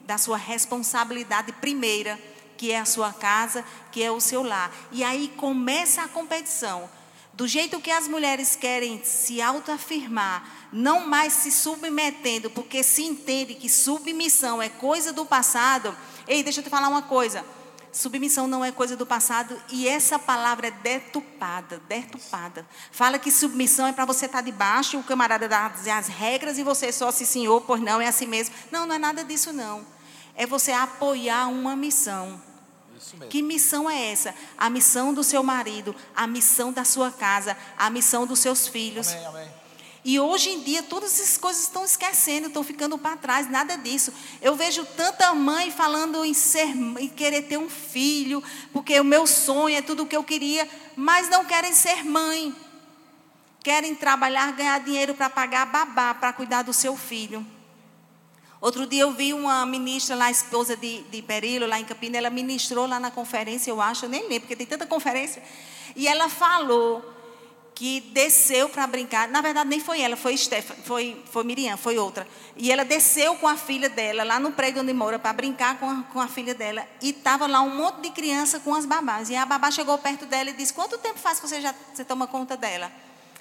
da sua responsabilidade primeira, que é a sua casa, que é o seu lar. E aí começa a competição. Do jeito que as mulheres querem se autoafirmar, não mais se submetendo, porque se entende que submissão é coisa do passado. Ei, deixa eu te falar uma coisa. Submissão não é coisa do passado e essa palavra é detupada, detupada. Fala que submissão é para você estar tá debaixo, o camarada dá as regras e você só se senhor, pois não, é assim mesmo. Não, não é nada disso não. É você apoiar uma missão. Que missão é essa? A missão do seu marido, a missão da sua casa, a missão dos seus filhos. Amém, amém. E hoje em dia todas essas coisas estão esquecendo, estão ficando para trás, nada disso. Eu vejo tanta mãe falando em ser, em querer ter um filho, porque o meu sonho é tudo o que eu queria, mas não querem ser mãe. Querem trabalhar, ganhar dinheiro para pagar babá, para cuidar do seu filho. Outro dia eu vi uma ministra lá, esposa de, de Perilo, lá em Campina, ela ministrou lá na conferência, eu acho, eu nem lembro, porque tem tanta conferência. E ela falou que desceu para brincar. Na verdade, nem foi ela, foi Stephanie, foi, foi Miriam, foi outra. E ela desceu com a filha dela, lá no prédio onde mora, para brincar com a, com a filha dela. E estava lá um monte de criança com as babás. E a babá chegou perto dela e disse: Quanto tempo faz que você já você toma conta dela?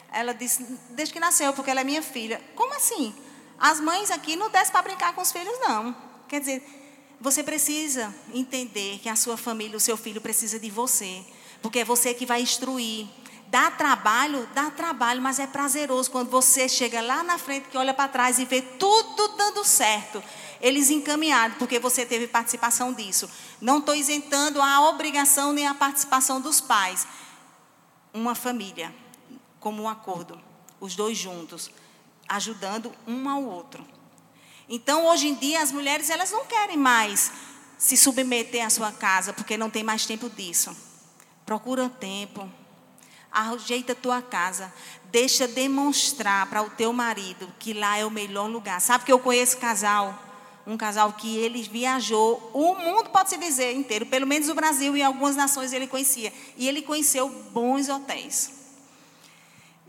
Ela disse: Desde que nasceu, porque ela é minha filha. Como assim? As mães aqui não descem para brincar com os filhos, não. Quer dizer, você precisa entender que a sua família, o seu filho precisa de você. Porque é você que vai instruir. Dá trabalho, dá trabalho, mas é prazeroso quando você chega lá na frente, que olha para trás e vê tudo dando certo. Eles encaminhados, porque você teve participação disso. Não estou isentando a obrigação nem a participação dos pais. Uma família, como um acordo, os dois juntos ajudando um ao outro. Então, hoje em dia, as mulheres elas não querem mais se submeter à sua casa, porque não tem mais tempo disso. Procura tempo, ajeita a tua casa, deixa demonstrar para o teu marido que lá é o melhor lugar. Sabe que eu conheço casal, um casal que ele viajou o mundo, pode se dizer, inteiro, pelo menos o Brasil e algumas nações ele conhecia. E ele conheceu bons hotéis.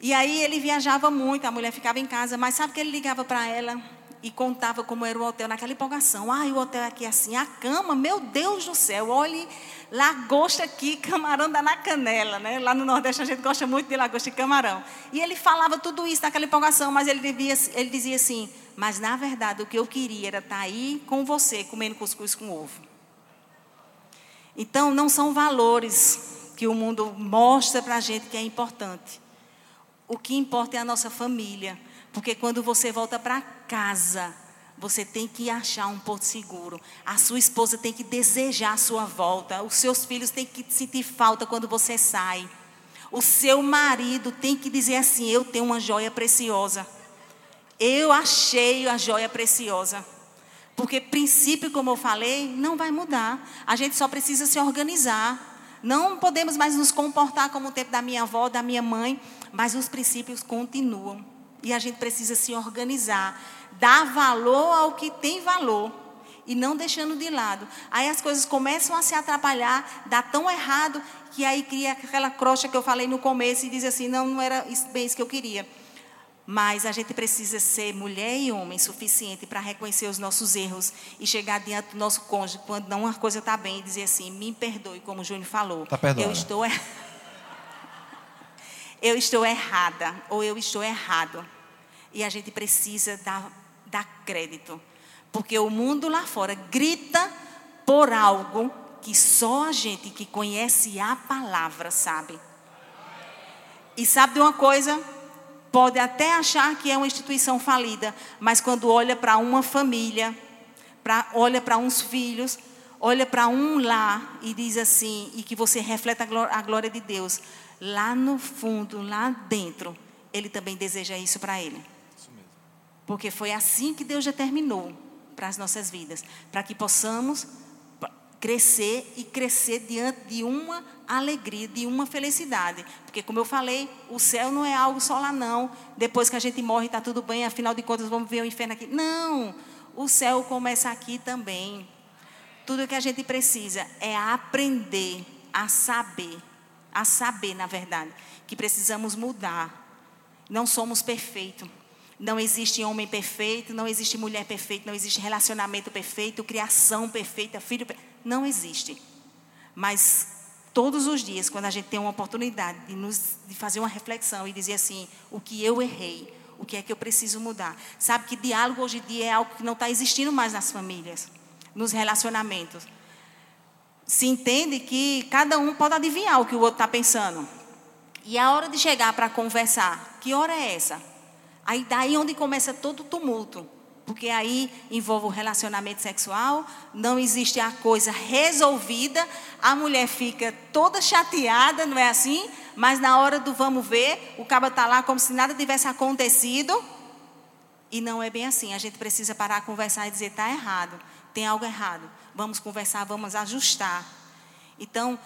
E aí ele viajava muito, a mulher ficava em casa, mas sabe que ele ligava para ela e contava como era o hotel naquela empolgação. Ah, o hotel aqui é assim, a cama, meu Deus do céu, olhe, lagosta aqui, camarão dá na canela, né? Lá no Nordeste a gente gosta muito de lagosta e camarão. E ele falava tudo isso naquela empolgação, mas ele, devia, ele dizia assim, mas na verdade o que eu queria era estar tá aí com você, comendo cuscuz com ovo. Então, não são valores que o mundo mostra para a gente que é importante. O que importa é a nossa família. Porque quando você volta para casa, você tem que achar um porto seguro. A sua esposa tem que desejar a sua volta. Os seus filhos têm que sentir falta quando você sai. O seu marido tem que dizer assim: Eu tenho uma joia preciosa. Eu achei a joia preciosa. Porque princípio, como eu falei, não vai mudar. A gente só precisa se organizar. Não podemos mais nos comportar como o tempo da minha avó, da minha mãe, mas os princípios continuam. E a gente precisa se organizar, dar valor ao que tem valor e não deixando de lado. Aí as coisas começam a se atrapalhar, dá tão errado que aí cria aquela crocha que eu falei no começo e diz assim: não, não era bem isso que eu queria. Mas a gente precisa ser mulher e homem suficiente para reconhecer os nossos erros e chegar diante do nosso cônjuge quando não uma coisa está bem e dizer assim: me perdoe, como o Júnior falou. Tá eu estou er... eu estou errada ou eu estou errado. E a gente precisa dar, dar crédito. Porque o mundo lá fora grita por algo que só a gente que conhece a palavra sabe. E sabe de uma coisa? pode até achar que é uma instituição falida, mas quando olha para uma família, pra, olha para uns filhos, olha para um lá e diz assim, e que você reflete a glória, a glória de Deus, lá no fundo, lá dentro, ele também deseja isso para ele. Isso mesmo. Porque foi assim que Deus determinou para as nossas vidas, para que possamos crescer e crescer diante de uma alegria, de uma felicidade. Porque, como eu falei, o céu não é algo só lá, não. Depois que a gente morre, está tudo bem, afinal de contas, vamos ver o inferno aqui. Não! O céu começa aqui também. Tudo que a gente precisa é aprender a saber, a saber, na verdade, que precisamos mudar. Não somos perfeitos. Não existe homem perfeito, não existe mulher perfeita, não existe relacionamento perfeito, criação perfeita, filho perfeito. Não existe. Mas todos os dias, quando a gente tem uma oportunidade de, nos, de fazer uma reflexão e dizer assim: o que eu errei, o que é que eu preciso mudar. Sabe que diálogo hoje em dia é algo que não está existindo mais nas famílias, nos relacionamentos. Se entende que cada um pode adivinhar o que o outro está pensando. E a hora de chegar para conversar, que hora é essa? Aí daí onde começa todo o tumulto. Porque aí envolve o relacionamento sexual, não existe a coisa resolvida, a mulher fica toda chateada, não é assim? Mas na hora do vamos ver, o cabo está lá como se nada tivesse acontecido. E não é bem assim. A gente precisa parar, conversar e dizer: está errado, tem algo errado. Vamos conversar, vamos ajustar. Então,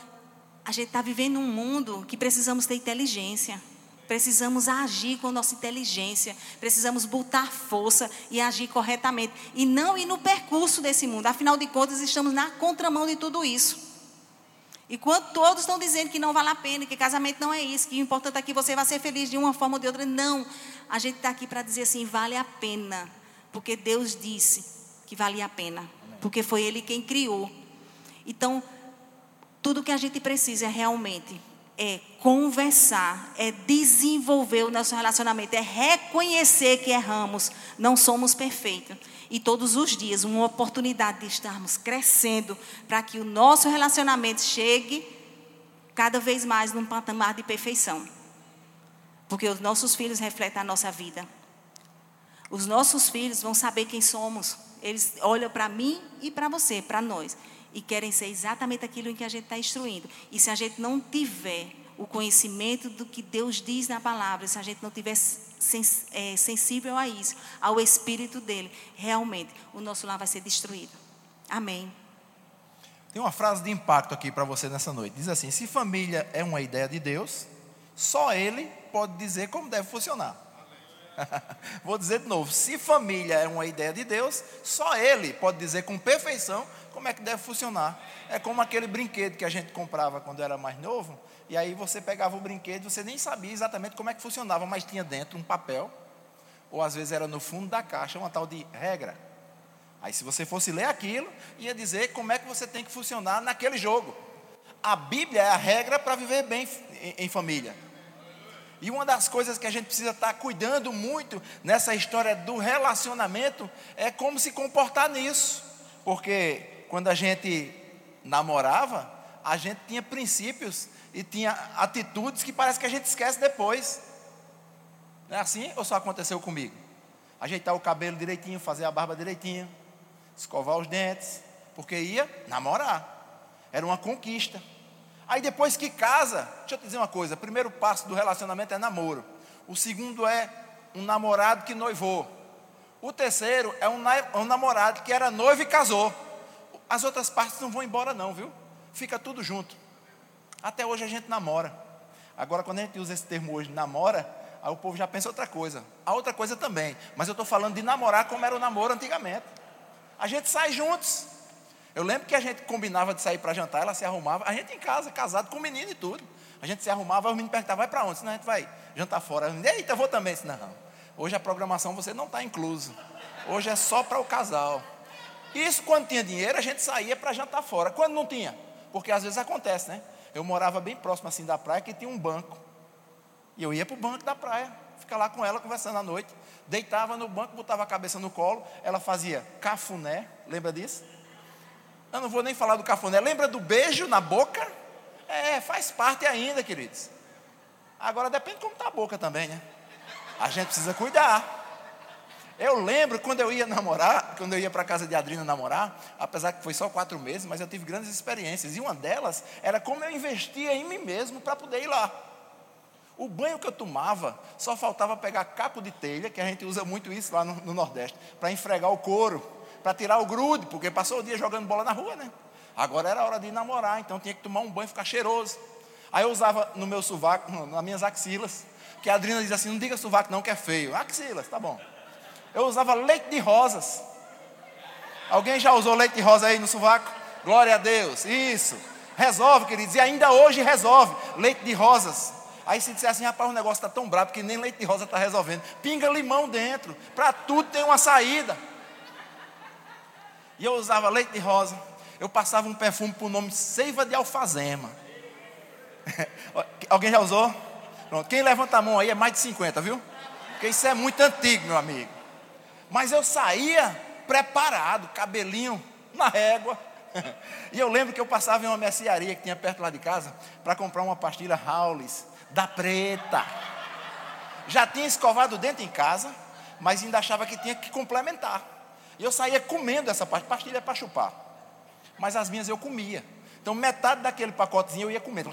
a gente está vivendo um mundo que precisamos ter inteligência. Precisamos agir com nossa inteligência, precisamos botar força e agir corretamente. E não ir no percurso desse mundo. Afinal de contas, estamos na contramão de tudo isso. E quando todos estão dizendo que não vale a pena, que casamento não é isso, que o importante é que você vai ser feliz de uma forma ou de outra, não. A gente está aqui para dizer assim: vale a pena. Porque Deus disse que valia a pena. Porque foi Ele quem criou. Então, tudo que a gente precisa realmente é conversar, é desenvolver o nosso relacionamento, é reconhecer que erramos, não somos perfeitos. E todos os dias, uma oportunidade de estarmos crescendo para que o nosso relacionamento chegue cada vez mais num patamar de perfeição. Porque os nossos filhos refletem a nossa vida. Os nossos filhos vão saber quem somos. Eles olham para mim e para você, para nós e querem ser exatamente aquilo em que a gente está instruindo. E se a gente não tiver o conhecimento do que Deus diz na palavra, se a gente não tiver sens é, sensível a isso, ao Espírito dele, realmente o nosso lar vai ser destruído. Amém. Tem uma frase de impacto aqui para você nessa noite. Diz assim: se família é uma ideia de Deus, só Ele pode dizer como deve funcionar. Vou dizer de novo: se família é uma ideia de Deus, só Ele pode dizer com perfeição como é que deve funcionar. É como aquele brinquedo que a gente comprava quando era mais novo, e aí você pegava o brinquedo, você nem sabia exatamente como é que funcionava, mas tinha dentro um papel, ou às vezes era no fundo da caixa, uma tal de regra. Aí se você fosse ler aquilo, ia dizer como é que você tem que funcionar naquele jogo. A Bíblia é a regra para viver bem em família. E uma das coisas que a gente precisa estar cuidando muito nessa história do relacionamento é como se comportar nisso. Porque quando a gente namorava, a gente tinha princípios e tinha atitudes que parece que a gente esquece depois. Não é assim ou só aconteceu comigo? Ajeitar o cabelo direitinho, fazer a barba direitinho, escovar os dentes, porque ia namorar. Era uma conquista. Aí depois que casa, deixa eu te dizer uma coisa: o primeiro passo do relacionamento é namoro. O segundo é um namorado que noivou. O terceiro é um, um namorado que era noivo e casou. As outras partes não vão embora, não, viu? Fica tudo junto. Até hoje a gente namora. Agora, quando a gente usa esse termo hoje, namora, aí o povo já pensa outra coisa. A outra coisa também. Mas eu estou falando de namorar como era o namoro antigamente. A gente sai juntos. Eu lembro que a gente combinava de sair para jantar, ela se arrumava. A gente em casa, casado com o menino e tudo. A gente se arrumava, o menino perguntava, vai para onde? Senão a gente vai jantar fora. Eita, eu vou também. Senão, não. Hoje a programação você não está incluso. Hoje é só para o casal. Isso quando tinha dinheiro, a gente saía para jantar fora. Quando não tinha? Porque às vezes acontece, né? Eu morava bem próximo assim da praia que tinha um banco. E eu ia para o banco da praia, ficar lá com ela conversando à noite. Deitava no banco, botava a cabeça no colo, ela fazia cafuné, lembra disso? Eu não vou nem falar do cafuné, lembra do beijo na boca? É, faz parte ainda, queridos. Agora depende como está a boca também, né? A gente precisa cuidar. Eu lembro quando eu ia namorar, quando eu ia para a casa de Adrina namorar, apesar que foi só quatro meses, mas eu tive grandes experiências. E uma delas era como eu investia em mim mesmo para poder ir lá. O banho que eu tomava, só faltava pegar caco de telha, que a gente usa muito isso lá no, no Nordeste, para esfregar o couro, para tirar o grude, porque passou o dia jogando bola na rua, né? Agora era hora de namorar, então tinha que tomar um banho e ficar cheiroso. Aí eu usava no meu sovaco, nas minhas axilas, que a Adrina diz assim: não diga sovaco não, que é feio. Axilas, tá bom. Eu usava leite de rosas. Alguém já usou leite de rosa aí no sovaco? Glória a Deus. Isso. Resolve, queridos. E ainda hoje resolve. Leite de rosas. Aí se disser assim, rapaz, o negócio está tão brabo que nem leite de rosa está resolvendo. Pinga limão dentro. Para tudo tem uma saída. E eu usava leite de rosa. Eu passava um perfume por nome Seiva de Alfazema. Alguém já usou? Pronto. Quem levanta a mão aí é mais de 50, viu? Porque isso é muito antigo, meu amigo. Mas eu saía preparado, cabelinho na régua. E eu lembro que eu passava em uma mercearia que tinha perto lá de casa para comprar uma pastilha Howlis da preta. Já tinha escovado o dente em casa, mas ainda achava que tinha que complementar. E eu saía comendo essa pastilha, pastilha é para chupar. Mas as minhas eu comia. Então metade daquele pacotezinho eu ia comendo.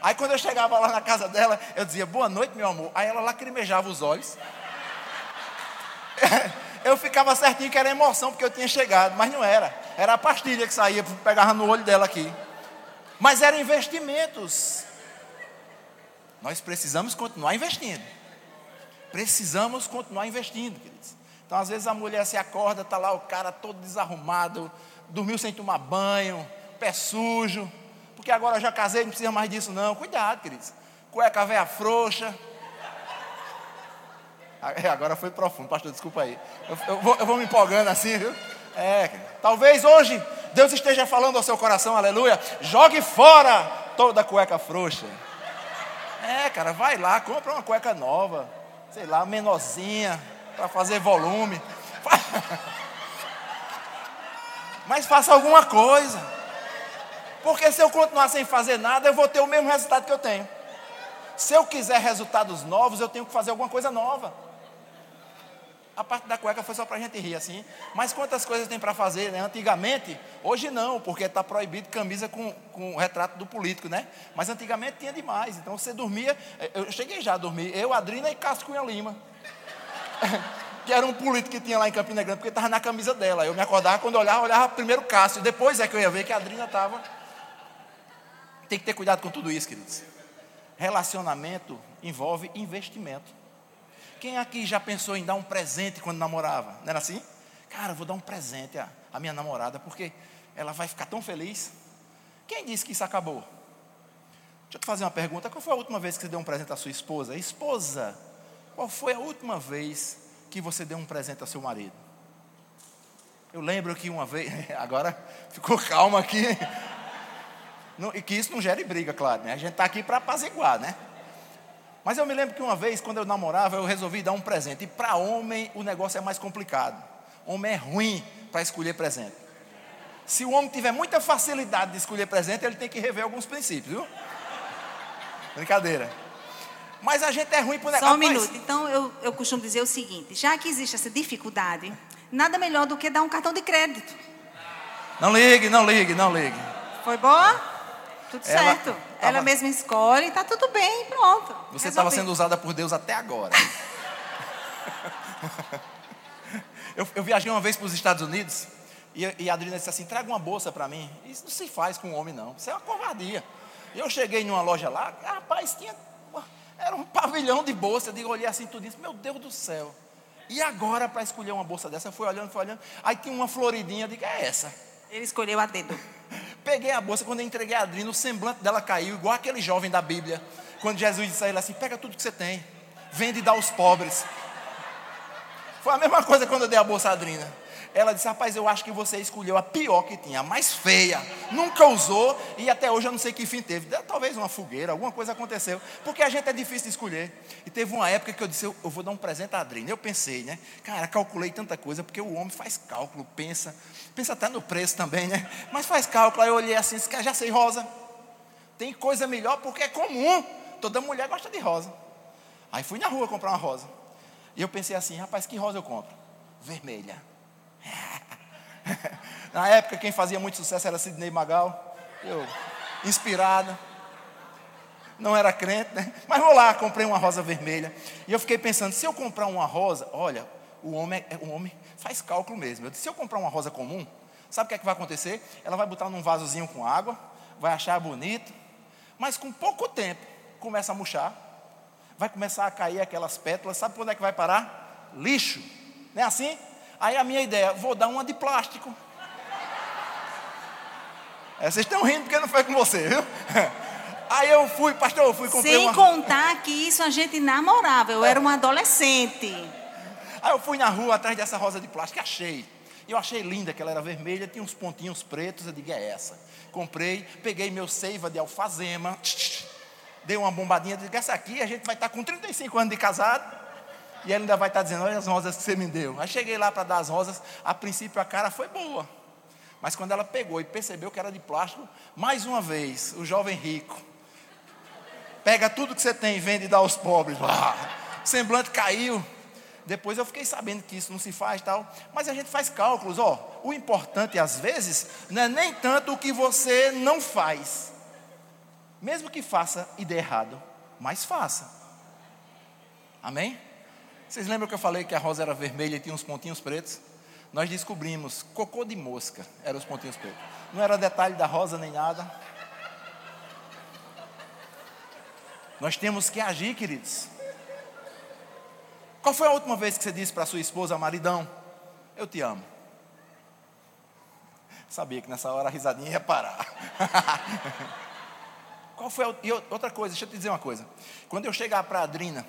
Aí quando eu chegava lá na casa dela, eu dizia, boa noite, meu amor. Aí ela lacrimejava os olhos. eu ficava certinho que era emoção, porque eu tinha chegado, mas não era. Era a pastilha que saía, pegava no olho dela aqui. Mas eram investimentos. Nós precisamos continuar investindo. Precisamos continuar investindo, queridos. Então, às vezes, a mulher se acorda, está lá o cara todo desarrumado, dormiu sem tomar banho, pé sujo, porque agora eu já casei, não precisa mais disso, não. Cuidado, queridos. Cueca velha frouxa, é, agora foi profundo, pastor, desculpa aí. Eu, eu, vou, eu vou me empolgando assim, viu? É, talvez hoje Deus esteja falando ao seu coração, aleluia. Jogue fora toda cueca frouxa. É, cara, vai lá, compra uma cueca nova, sei lá, menorzinha, para fazer volume. Mas faça alguma coisa. Porque se eu continuar sem fazer nada, eu vou ter o mesmo resultado que eu tenho. Se eu quiser resultados novos, eu tenho que fazer alguma coisa nova. A parte da cueca foi só para a gente rir assim. Mas quantas coisas tem para fazer, né? Antigamente, hoje não, porque está proibido camisa com, com o retrato do político, né? Mas antigamente tinha demais. Então você dormia, eu cheguei já a dormir, eu, Adrina e Cascunha Lima. que era um político que tinha lá em Campina Grande, porque estava na camisa dela. Eu me acordava quando olhava, olhava primeiro Cássio, depois é que eu ia ver que a Adrina estava. Tem que ter cuidado com tudo isso, queridos. Relacionamento envolve investimento. Quem aqui já pensou em dar um presente quando namorava? Não era assim? Cara, vou dar um presente à, à minha namorada, porque ela vai ficar tão feliz. Quem disse que isso acabou? Deixa eu te fazer uma pergunta. Qual foi a última vez que você deu um presente à sua esposa? Esposa, qual foi a última vez que você deu um presente ao seu marido? Eu lembro que uma vez, agora ficou calma aqui, e que isso não gere briga, claro, né? A gente está aqui para apaziguar, né? Mas eu me lembro que uma vez, quando eu namorava, eu resolvi dar um presente. E para homem o negócio é mais complicado. Homem é ruim para escolher presente. Se o homem tiver muita facilidade de escolher presente, ele tem que rever alguns princípios, viu? Brincadeira. Mas a gente é ruim por negócio. Só um minuto. Então eu, eu costumo dizer o seguinte: já que existe essa dificuldade, nada melhor do que dar um cartão de crédito. Não ligue, não ligue, não ligue. Foi boa? Tudo ela, certo. Tava... Ela mesma escolhe, está tudo bem, pronto. Você estava sendo usada por Deus até agora. eu, eu, viajei uma vez para os Estados Unidos e, e a Adriana disse assim: traga uma bolsa para mim. Isso não se faz com um homem, não. Isso é uma covardia. Eu cheguei numa loja lá, rapaz, tinha. Era um pavilhão de bolsa. Eu digo, olhei assim tudo isso, meu Deus do céu. E agora, para escolher uma bolsa dessa, eu fui olhando, fui olhando. Aí tinha uma floridinha, eu digo, é essa. Ele escolheu a dedo. Peguei a bolsa, quando eu entreguei a Adrina, o semblante dela caiu, igual aquele jovem da Bíblia. Quando Jesus disse a ele assim: pega tudo que você tem, vende e dá aos pobres. Foi a mesma coisa quando eu dei a bolsa a Adrina. Ela disse: Rapaz, eu acho que você escolheu a pior que tinha, a mais feia. Nunca usou e até hoje eu não sei que fim teve. Talvez uma fogueira, alguma coisa aconteceu. Porque a gente é difícil de escolher. E teve uma época que eu disse: Eu, eu vou dar um presente a Adrina. Eu pensei, né? Cara, calculei tanta coisa, porque o homem faz cálculo, pensa. Pensa até no preço também, né? Mas faz cálculo. Aí eu olhei assim: Já sei, rosa. Tem coisa melhor porque é comum. Toda mulher gosta de rosa. Aí fui na rua comprar uma rosa. E eu pensei assim, rapaz, que rosa eu compro? Vermelha. Na época, quem fazia muito sucesso era Sidney Magal. Eu, inspirado. Não era crente, né? Mas vou lá, comprei uma rosa vermelha. E eu fiquei pensando, se eu comprar uma rosa, olha, o homem, é, o homem faz cálculo mesmo. Eu disse, se eu comprar uma rosa comum, sabe o que, é que vai acontecer? Ela vai botar num vasozinho com água, vai achar bonito, mas com pouco tempo começa a murchar, vai começar a cair aquelas pétalas, sabe quando é que vai parar? Lixo, não é assim? Aí a minha ideia, vou dar uma de plástico. É, vocês estão rindo porque não foi com você, viu? Aí eu fui, pastor, eu fui comprar Sem uma... contar que isso a gente namorava, eu era uma adolescente. Aí eu fui na rua atrás dessa rosa de plástico, achei. Eu achei linda, que ela era vermelha, tinha uns pontinhos pretos, eu digo, é essa. Comprei, peguei meu seiva de alfazema, dei uma bombadinha, disse, essa aqui a gente vai estar com 35 anos de casado, e ela ainda vai estar dizendo, olha as rosas que você me deu. Aí cheguei lá para dar as rosas, a princípio a cara foi boa. Mas quando ela pegou e percebeu que era de plástico, mais uma vez, o jovem rico, pega tudo que você tem e vende e dá aos pobres. Ah, semblante caiu. Depois eu fiquei sabendo que isso não se faz tal. Mas a gente faz cálculos, ó. O importante às vezes não é nem tanto o que você não faz. Mesmo que faça e dê errado, mas faça. Amém? Vocês lembram que eu falei que a rosa era vermelha e tinha uns pontinhos pretos? Nós descobrimos, cocô de mosca eram os pontinhos pretos. Não era detalhe da rosa nem nada. Nós temos que agir, queridos. Qual foi a última vez que você disse para sua esposa, maridão, eu te amo? Sabia que nessa hora a risadinha ia parar. Qual foi a, e outra coisa, deixa eu te dizer uma coisa. Quando eu chegar para a Adrina,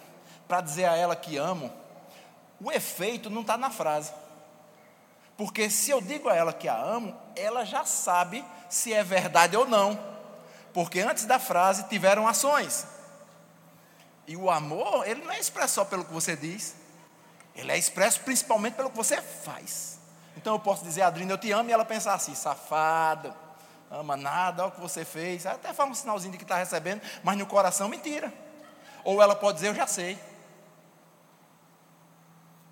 para dizer a ela que amo, o efeito não está na frase. Porque se eu digo a ela que a amo, ela já sabe se é verdade ou não. Porque antes da frase tiveram ações. E o amor, ele não é expresso só pelo que você diz, ele é expresso principalmente pelo que você faz. Então eu posso dizer, Adrina, eu te amo, e ela pensar assim, safada, ama nada, olha o que você fez. Até faz um sinalzinho de que está recebendo, mas no coração, mentira. Ou ela pode dizer, eu já sei.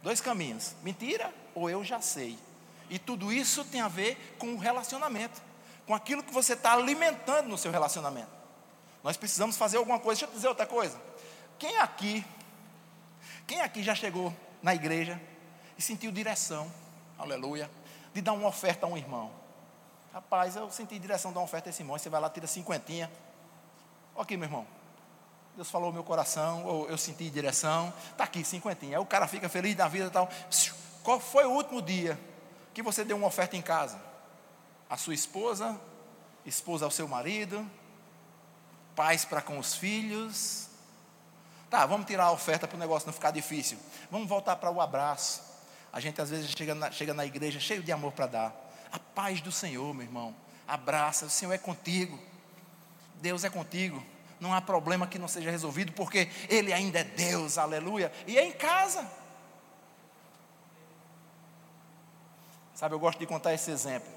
Dois caminhos, mentira ou eu já sei. E tudo isso tem a ver com o relacionamento, com aquilo que você está alimentando no seu relacionamento. Nós precisamos fazer alguma coisa. Deixa eu dizer outra coisa. Quem aqui, quem aqui já chegou na igreja e sentiu direção, aleluia, de dar uma oferta a um irmão? Rapaz, eu senti direção de dar uma oferta a esse irmão, você vai lá, tira cinquentinha. Ok, meu irmão. Deus falou meu coração, ou eu senti direção, está aqui, cinquentinha. Aí o cara fica feliz da vida e tal. Qual foi o último dia que você deu uma oferta em casa? A sua esposa, esposa ao seu marido, pais para com os filhos, Tá, vamos tirar a oferta para o negócio não ficar difícil. Vamos voltar para o abraço. A gente às vezes chega na, chega na igreja cheio de amor para dar. A paz do Senhor, meu irmão. Abraça, o Senhor é contigo. Deus é contigo. Não há problema que não seja resolvido, porque Ele ainda é Deus, aleluia. E é em casa. Sabe, eu gosto de contar esse exemplo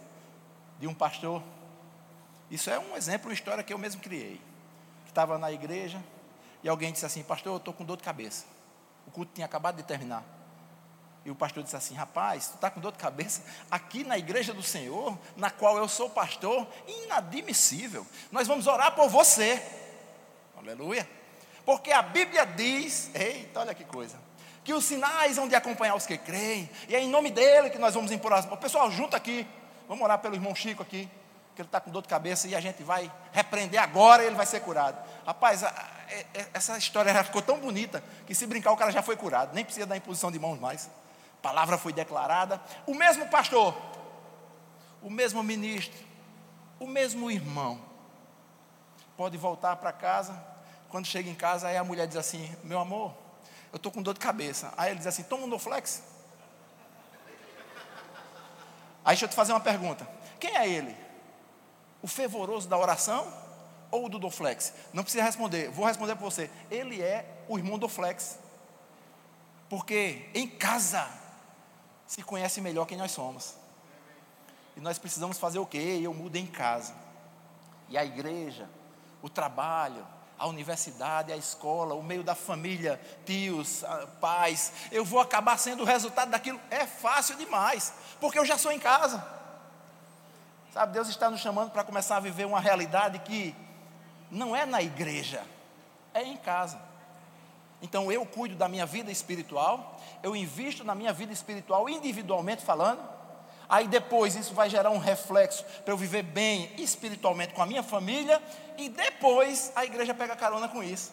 de um pastor. Isso é um exemplo, uma história que eu mesmo criei. Estava na igreja, e alguém disse assim: Pastor, eu estou com dor de cabeça. O culto tinha acabado de terminar. E o pastor disse assim: Rapaz, tu está com dor de cabeça? Aqui na igreja do Senhor, na qual eu sou pastor, inadmissível. Nós vamos orar por você. Aleluia. Porque a Bíblia diz: Eita, olha que coisa. Que os sinais vão de acompanhar os que creem. E é em nome dele que nós vamos impor as mãos. Pessoal, junto aqui. Vamos orar pelo irmão Chico aqui. Que ele está com dor de cabeça e a gente vai repreender agora e ele vai ser curado. Rapaz, é, é, essa história já ficou tão bonita que se brincar o cara já foi curado, nem precisa da imposição de mãos mais. A palavra foi declarada. O mesmo pastor, o mesmo ministro, o mesmo irmão pode voltar para casa. Quando chega em casa, aí a mulher diz assim: Meu amor, eu estou com dor de cabeça. Aí ele diz assim: Toma um Doflex. Aí deixa eu te fazer uma pergunta: Quem é ele? O fervoroso da oração ou do Doflex? Não precisa responder, vou responder para você. Ele é o irmão do Flex. Porque em casa se conhece melhor quem nós somos. E nós precisamos fazer o quê? Eu mudo em casa. E a igreja, o trabalho, a universidade, a escola, o meio da família, tios, ah, pais, eu vou acabar sendo o resultado daquilo. É fácil demais, porque eu já sou em casa. Sabe, Deus está nos chamando para começar a viver uma realidade que não é na igreja, é em casa. Então eu cuido da minha vida espiritual, eu invisto na minha vida espiritual individualmente falando, Aí depois isso vai gerar um reflexo para eu viver bem espiritualmente com a minha família. E depois a igreja pega carona com isso.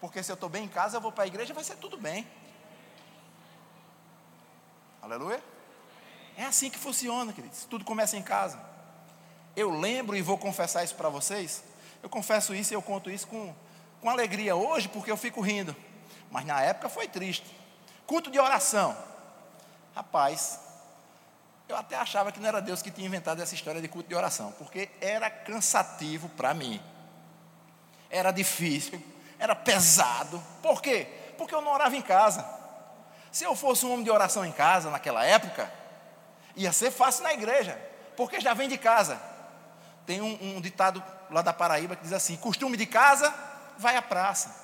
Porque se eu estou bem em casa, eu vou para a igreja, vai ser tudo bem. Aleluia? É assim que funciona, queridos. Tudo começa em casa. Eu lembro e vou confessar isso para vocês. Eu confesso isso e eu conto isso com, com alegria hoje, porque eu fico rindo. Mas na época foi triste. Culto de oração. Rapaz, eu até achava que não era Deus que tinha inventado essa história de culto de oração, porque era cansativo para mim. Era difícil, era pesado. Por quê? Porque eu não orava em casa. Se eu fosse um homem de oração em casa naquela época, ia ser fácil na igreja, porque já vem de casa. Tem um, um ditado lá da Paraíba que diz assim: costume de casa, vai à praça.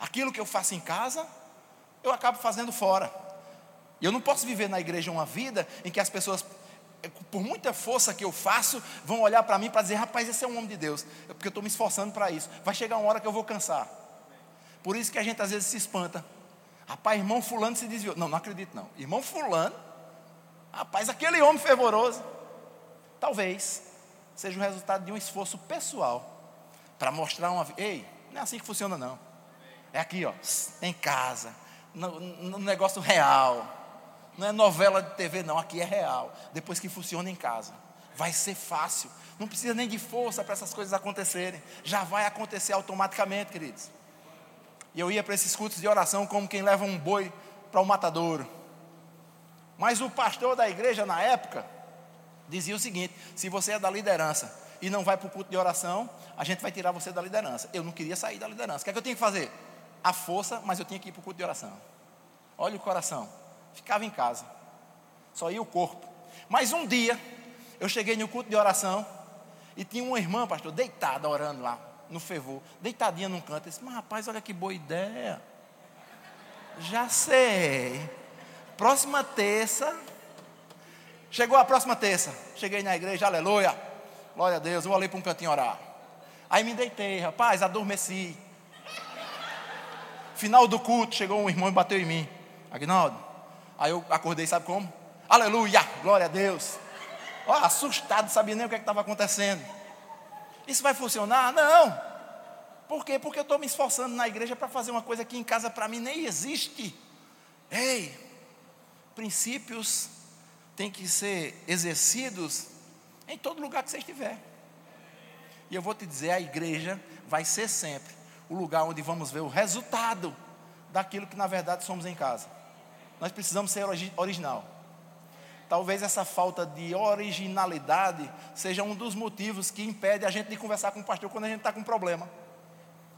Aquilo que eu faço em casa, eu acabo fazendo fora. E eu não posso viver na igreja uma vida em que as pessoas, por muita força que eu faço, vão olhar para mim para dizer: rapaz, esse é um homem de Deus, porque eu estou me esforçando para isso. Vai chegar uma hora que eu vou cansar. Por isso que a gente às vezes se espanta. Rapaz, irmão Fulano se desviou. Não, não acredito não. Irmão Fulano, rapaz, aquele homem fervoroso. Talvez seja o resultado de um esforço pessoal para mostrar uma. Ei, não é assim que funciona não. É aqui, ó, em casa, no, no negócio real não é novela de TV, não. Aqui é real. Depois que funciona em casa. Vai ser fácil. Não precisa nem de força para essas coisas acontecerem. Já vai acontecer automaticamente, queridos. E eu ia para esses cultos de oração como quem leva um boi para o um matadouro. Mas o pastor da igreja na época dizia o seguinte: se você é da liderança e não vai para o culto de oração, a gente vai tirar você da liderança. Eu não queria sair da liderança. O que, é que eu tinha que fazer? A força, mas eu tinha que ir para o culto de oração. Olha o coração ficava em casa. Só ia o corpo. Mas um dia, eu cheguei no culto de oração e tinha uma irmã, pastor, deitada orando lá, no fervor, deitadinha num canto. Eu disse, mas rapaz, olha que boa ideia. Já sei. Próxima terça. Chegou a próxima terça. Cheguei na igreja, aleluia. Glória a Deus. Eu olhei para um cantinho orar. Aí me deitei, rapaz, adormeci. Final do culto, chegou um irmão e bateu em mim. Agnaldo, Aí eu acordei, sabe como? Aleluia, glória a Deus. Ó, assustado, sabia nem o que é estava acontecendo. Isso vai funcionar? Não. Por quê? Porque eu estou me esforçando na igreja para fazer uma coisa que em casa para mim nem existe. Ei, princípios têm que ser exercidos em todo lugar que você estiver. E eu vou te dizer, a igreja vai ser sempre o lugar onde vamos ver o resultado daquilo que na verdade somos em casa. Nós precisamos ser original. Talvez essa falta de originalidade seja um dos motivos que impede a gente de conversar com o pastor quando a gente está com um problema.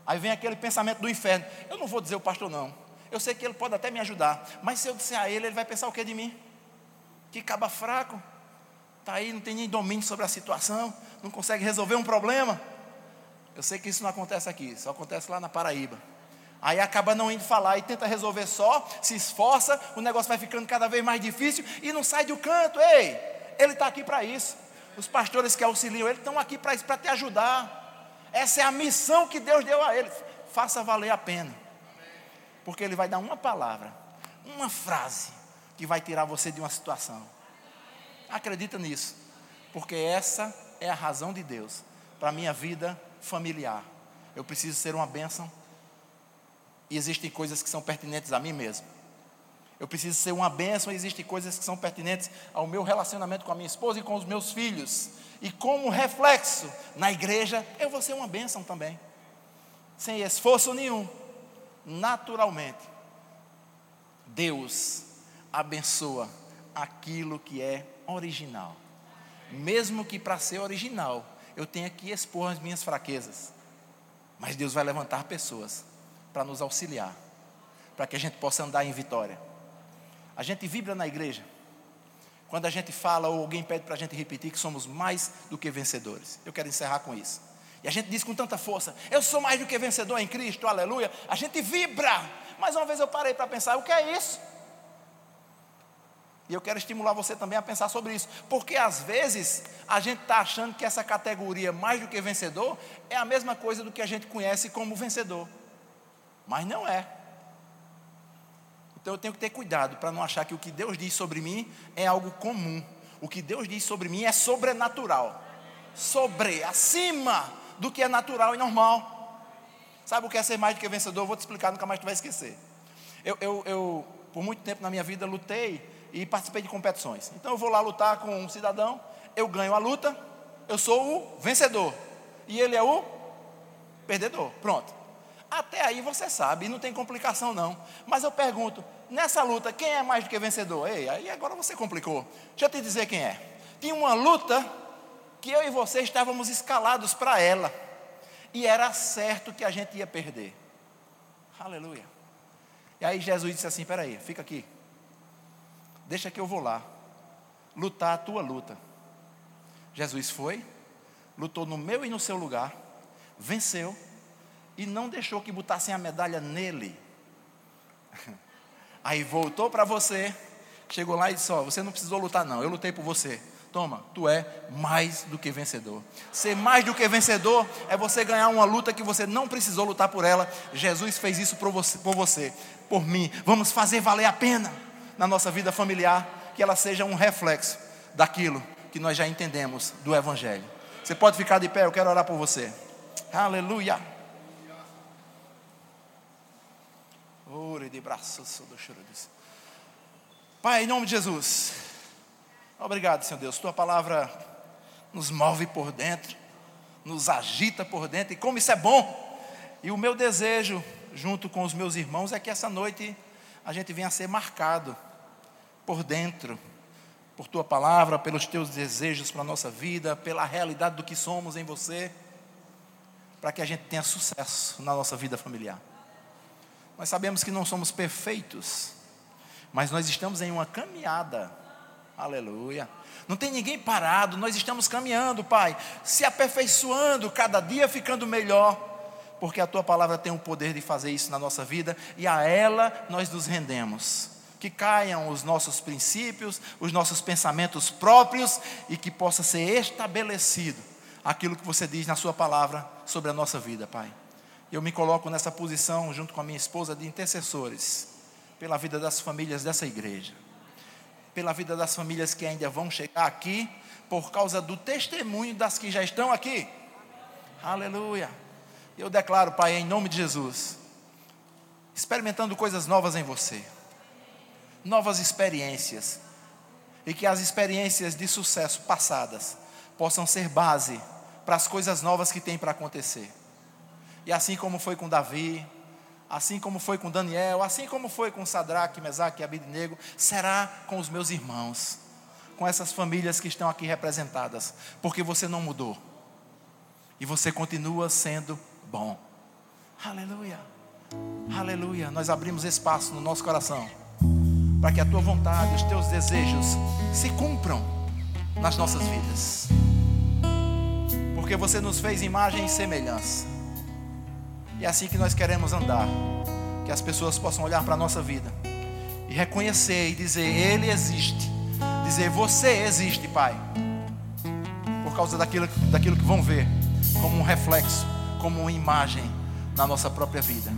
Aí vem aquele pensamento do inferno. Eu não vou dizer o pastor não. Eu sei que ele pode até me ajudar. Mas se eu disser a ele, ele vai pensar o que de mim? Que caba fraco. Está aí, não tem nem domínio sobre a situação. Não consegue resolver um problema. Eu sei que isso não acontece aqui. Só acontece lá na Paraíba. Aí acaba não indo falar e tenta resolver só, se esforça, o negócio vai ficando cada vez mais difícil e não sai do canto. Ei, ele está aqui para isso. Os pastores que auxiliam ele estão aqui para isso, para te ajudar. Essa é a missão que Deus deu a ele. Faça valer a pena. Porque ele vai dar uma palavra, uma frase que vai tirar você de uma situação. Acredita nisso. Porque essa é a razão de Deus para a minha vida familiar. Eu preciso ser uma bênção e existem coisas que são pertinentes a mim mesmo. Eu preciso ser uma bênção e existem coisas que são pertinentes ao meu relacionamento com a minha esposa e com os meus filhos. E como reflexo na igreja, eu vou ser uma bênção também. Sem esforço nenhum, naturalmente. Deus abençoa aquilo que é original. Mesmo que para ser original, eu tenha que expor as minhas fraquezas. Mas Deus vai levantar pessoas para nos auxiliar, para que a gente possa andar em vitória. A gente vibra na igreja quando a gente fala ou alguém pede para a gente repetir que somos mais do que vencedores. Eu quero encerrar com isso. E a gente diz com tanta força: Eu sou mais do que vencedor em Cristo, aleluia. A gente vibra. Mas uma vez eu parei para pensar: o que é isso? E eu quero estimular você também a pensar sobre isso. Porque às vezes a gente está achando que essa categoria mais do que vencedor é a mesma coisa do que a gente conhece como vencedor. Mas não é. Então eu tenho que ter cuidado para não achar que o que Deus diz sobre mim é algo comum. O que Deus diz sobre mim é sobrenatural. Sobre, acima do que é natural e normal. Sabe o que é ser mais do que vencedor? Vou te explicar, nunca mais tu vai esquecer. Eu, eu, eu, por muito tempo na minha vida, lutei e participei de competições. Então eu vou lá lutar com um cidadão, eu ganho a luta, eu sou o vencedor. E ele é o perdedor. Pronto. Até aí você sabe, não tem complicação não. Mas eu pergunto, nessa luta, quem é mais do que vencedor? Ei, aí agora você complicou. Deixa eu te dizer quem é. Tinha uma luta que eu e você estávamos escalados para ela. E era certo que a gente ia perder. Aleluia. E aí Jesus disse assim: peraí, fica aqui. Deixa que eu vou lá lutar a tua luta. Jesus foi, lutou no meu e no seu lugar, venceu e não deixou que botassem a medalha nele. Aí voltou para você, chegou lá e disse: Ó, você não precisou lutar, não, eu lutei por você. Toma, tu é mais do que vencedor. Ser mais do que vencedor é você ganhar uma luta que você não precisou lutar por ela. Jesus fez isso por você, por, você, por mim. Vamos fazer valer a pena na nossa vida familiar, que ela seja um reflexo daquilo que nós já entendemos do Evangelho. Você pode ficar de pé, eu quero orar por você. Aleluia. De braços do Pai, em nome de Jesus. Obrigado, Senhor Deus. Tua palavra nos move por dentro, nos agita por dentro, e como isso é bom. E o meu desejo, junto com os meus irmãos, é que essa noite a gente venha a ser marcado por dentro, por tua palavra, pelos teus desejos para a nossa vida, pela realidade do que somos em você, para que a gente tenha sucesso na nossa vida familiar. Nós sabemos que não somos perfeitos, mas nós estamos em uma caminhada, aleluia. Não tem ninguém parado, nós estamos caminhando, Pai, se aperfeiçoando, cada dia ficando melhor, porque a tua palavra tem o poder de fazer isso na nossa vida e a ela nós nos rendemos que caiam os nossos princípios, os nossos pensamentos próprios e que possa ser estabelecido aquilo que você diz na Sua palavra sobre a nossa vida, Pai. Eu me coloco nessa posição, junto com a minha esposa, de intercessores pela vida das famílias dessa igreja, pela vida das famílias que ainda vão chegar aqui, por causa do testemunho das que já estão aqui. Aleluia. Eu declaro, Pai, em nome de Jesus, experimentando coisas novas em você novas experiências. E que as experiências de sucesso passadas possam ser base para as coisas novas que tem para acontecer. E assim como foi com Davi, assim como foi com Daniel, assim como foi com Sadraque, Mesaque e Abidnego, será com os meus irmãos, com essas famílias que estão aqui representadas, porque você não mudou. E você continua sendo bom. Aleluia. Aleluia. Nós abrimos espaço no nosso coração para que a tua vontade, os teus desejos se cumpram nas nossas vidas. Porque você nos fez imagem e semelhança. É assim que nós queremos andar. Que as pessoas possam olhar para a nossa vida e reconhecer e dizer: Ele existe. Dizer: Você existe, Pai. Por causa daquilo, daquilo que vão ver, como um reflexo, como uma imagem na nossa própria vida.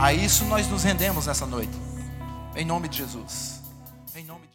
A isso nós nos rendemos nessa noite. Em nome de Jesus. Em nome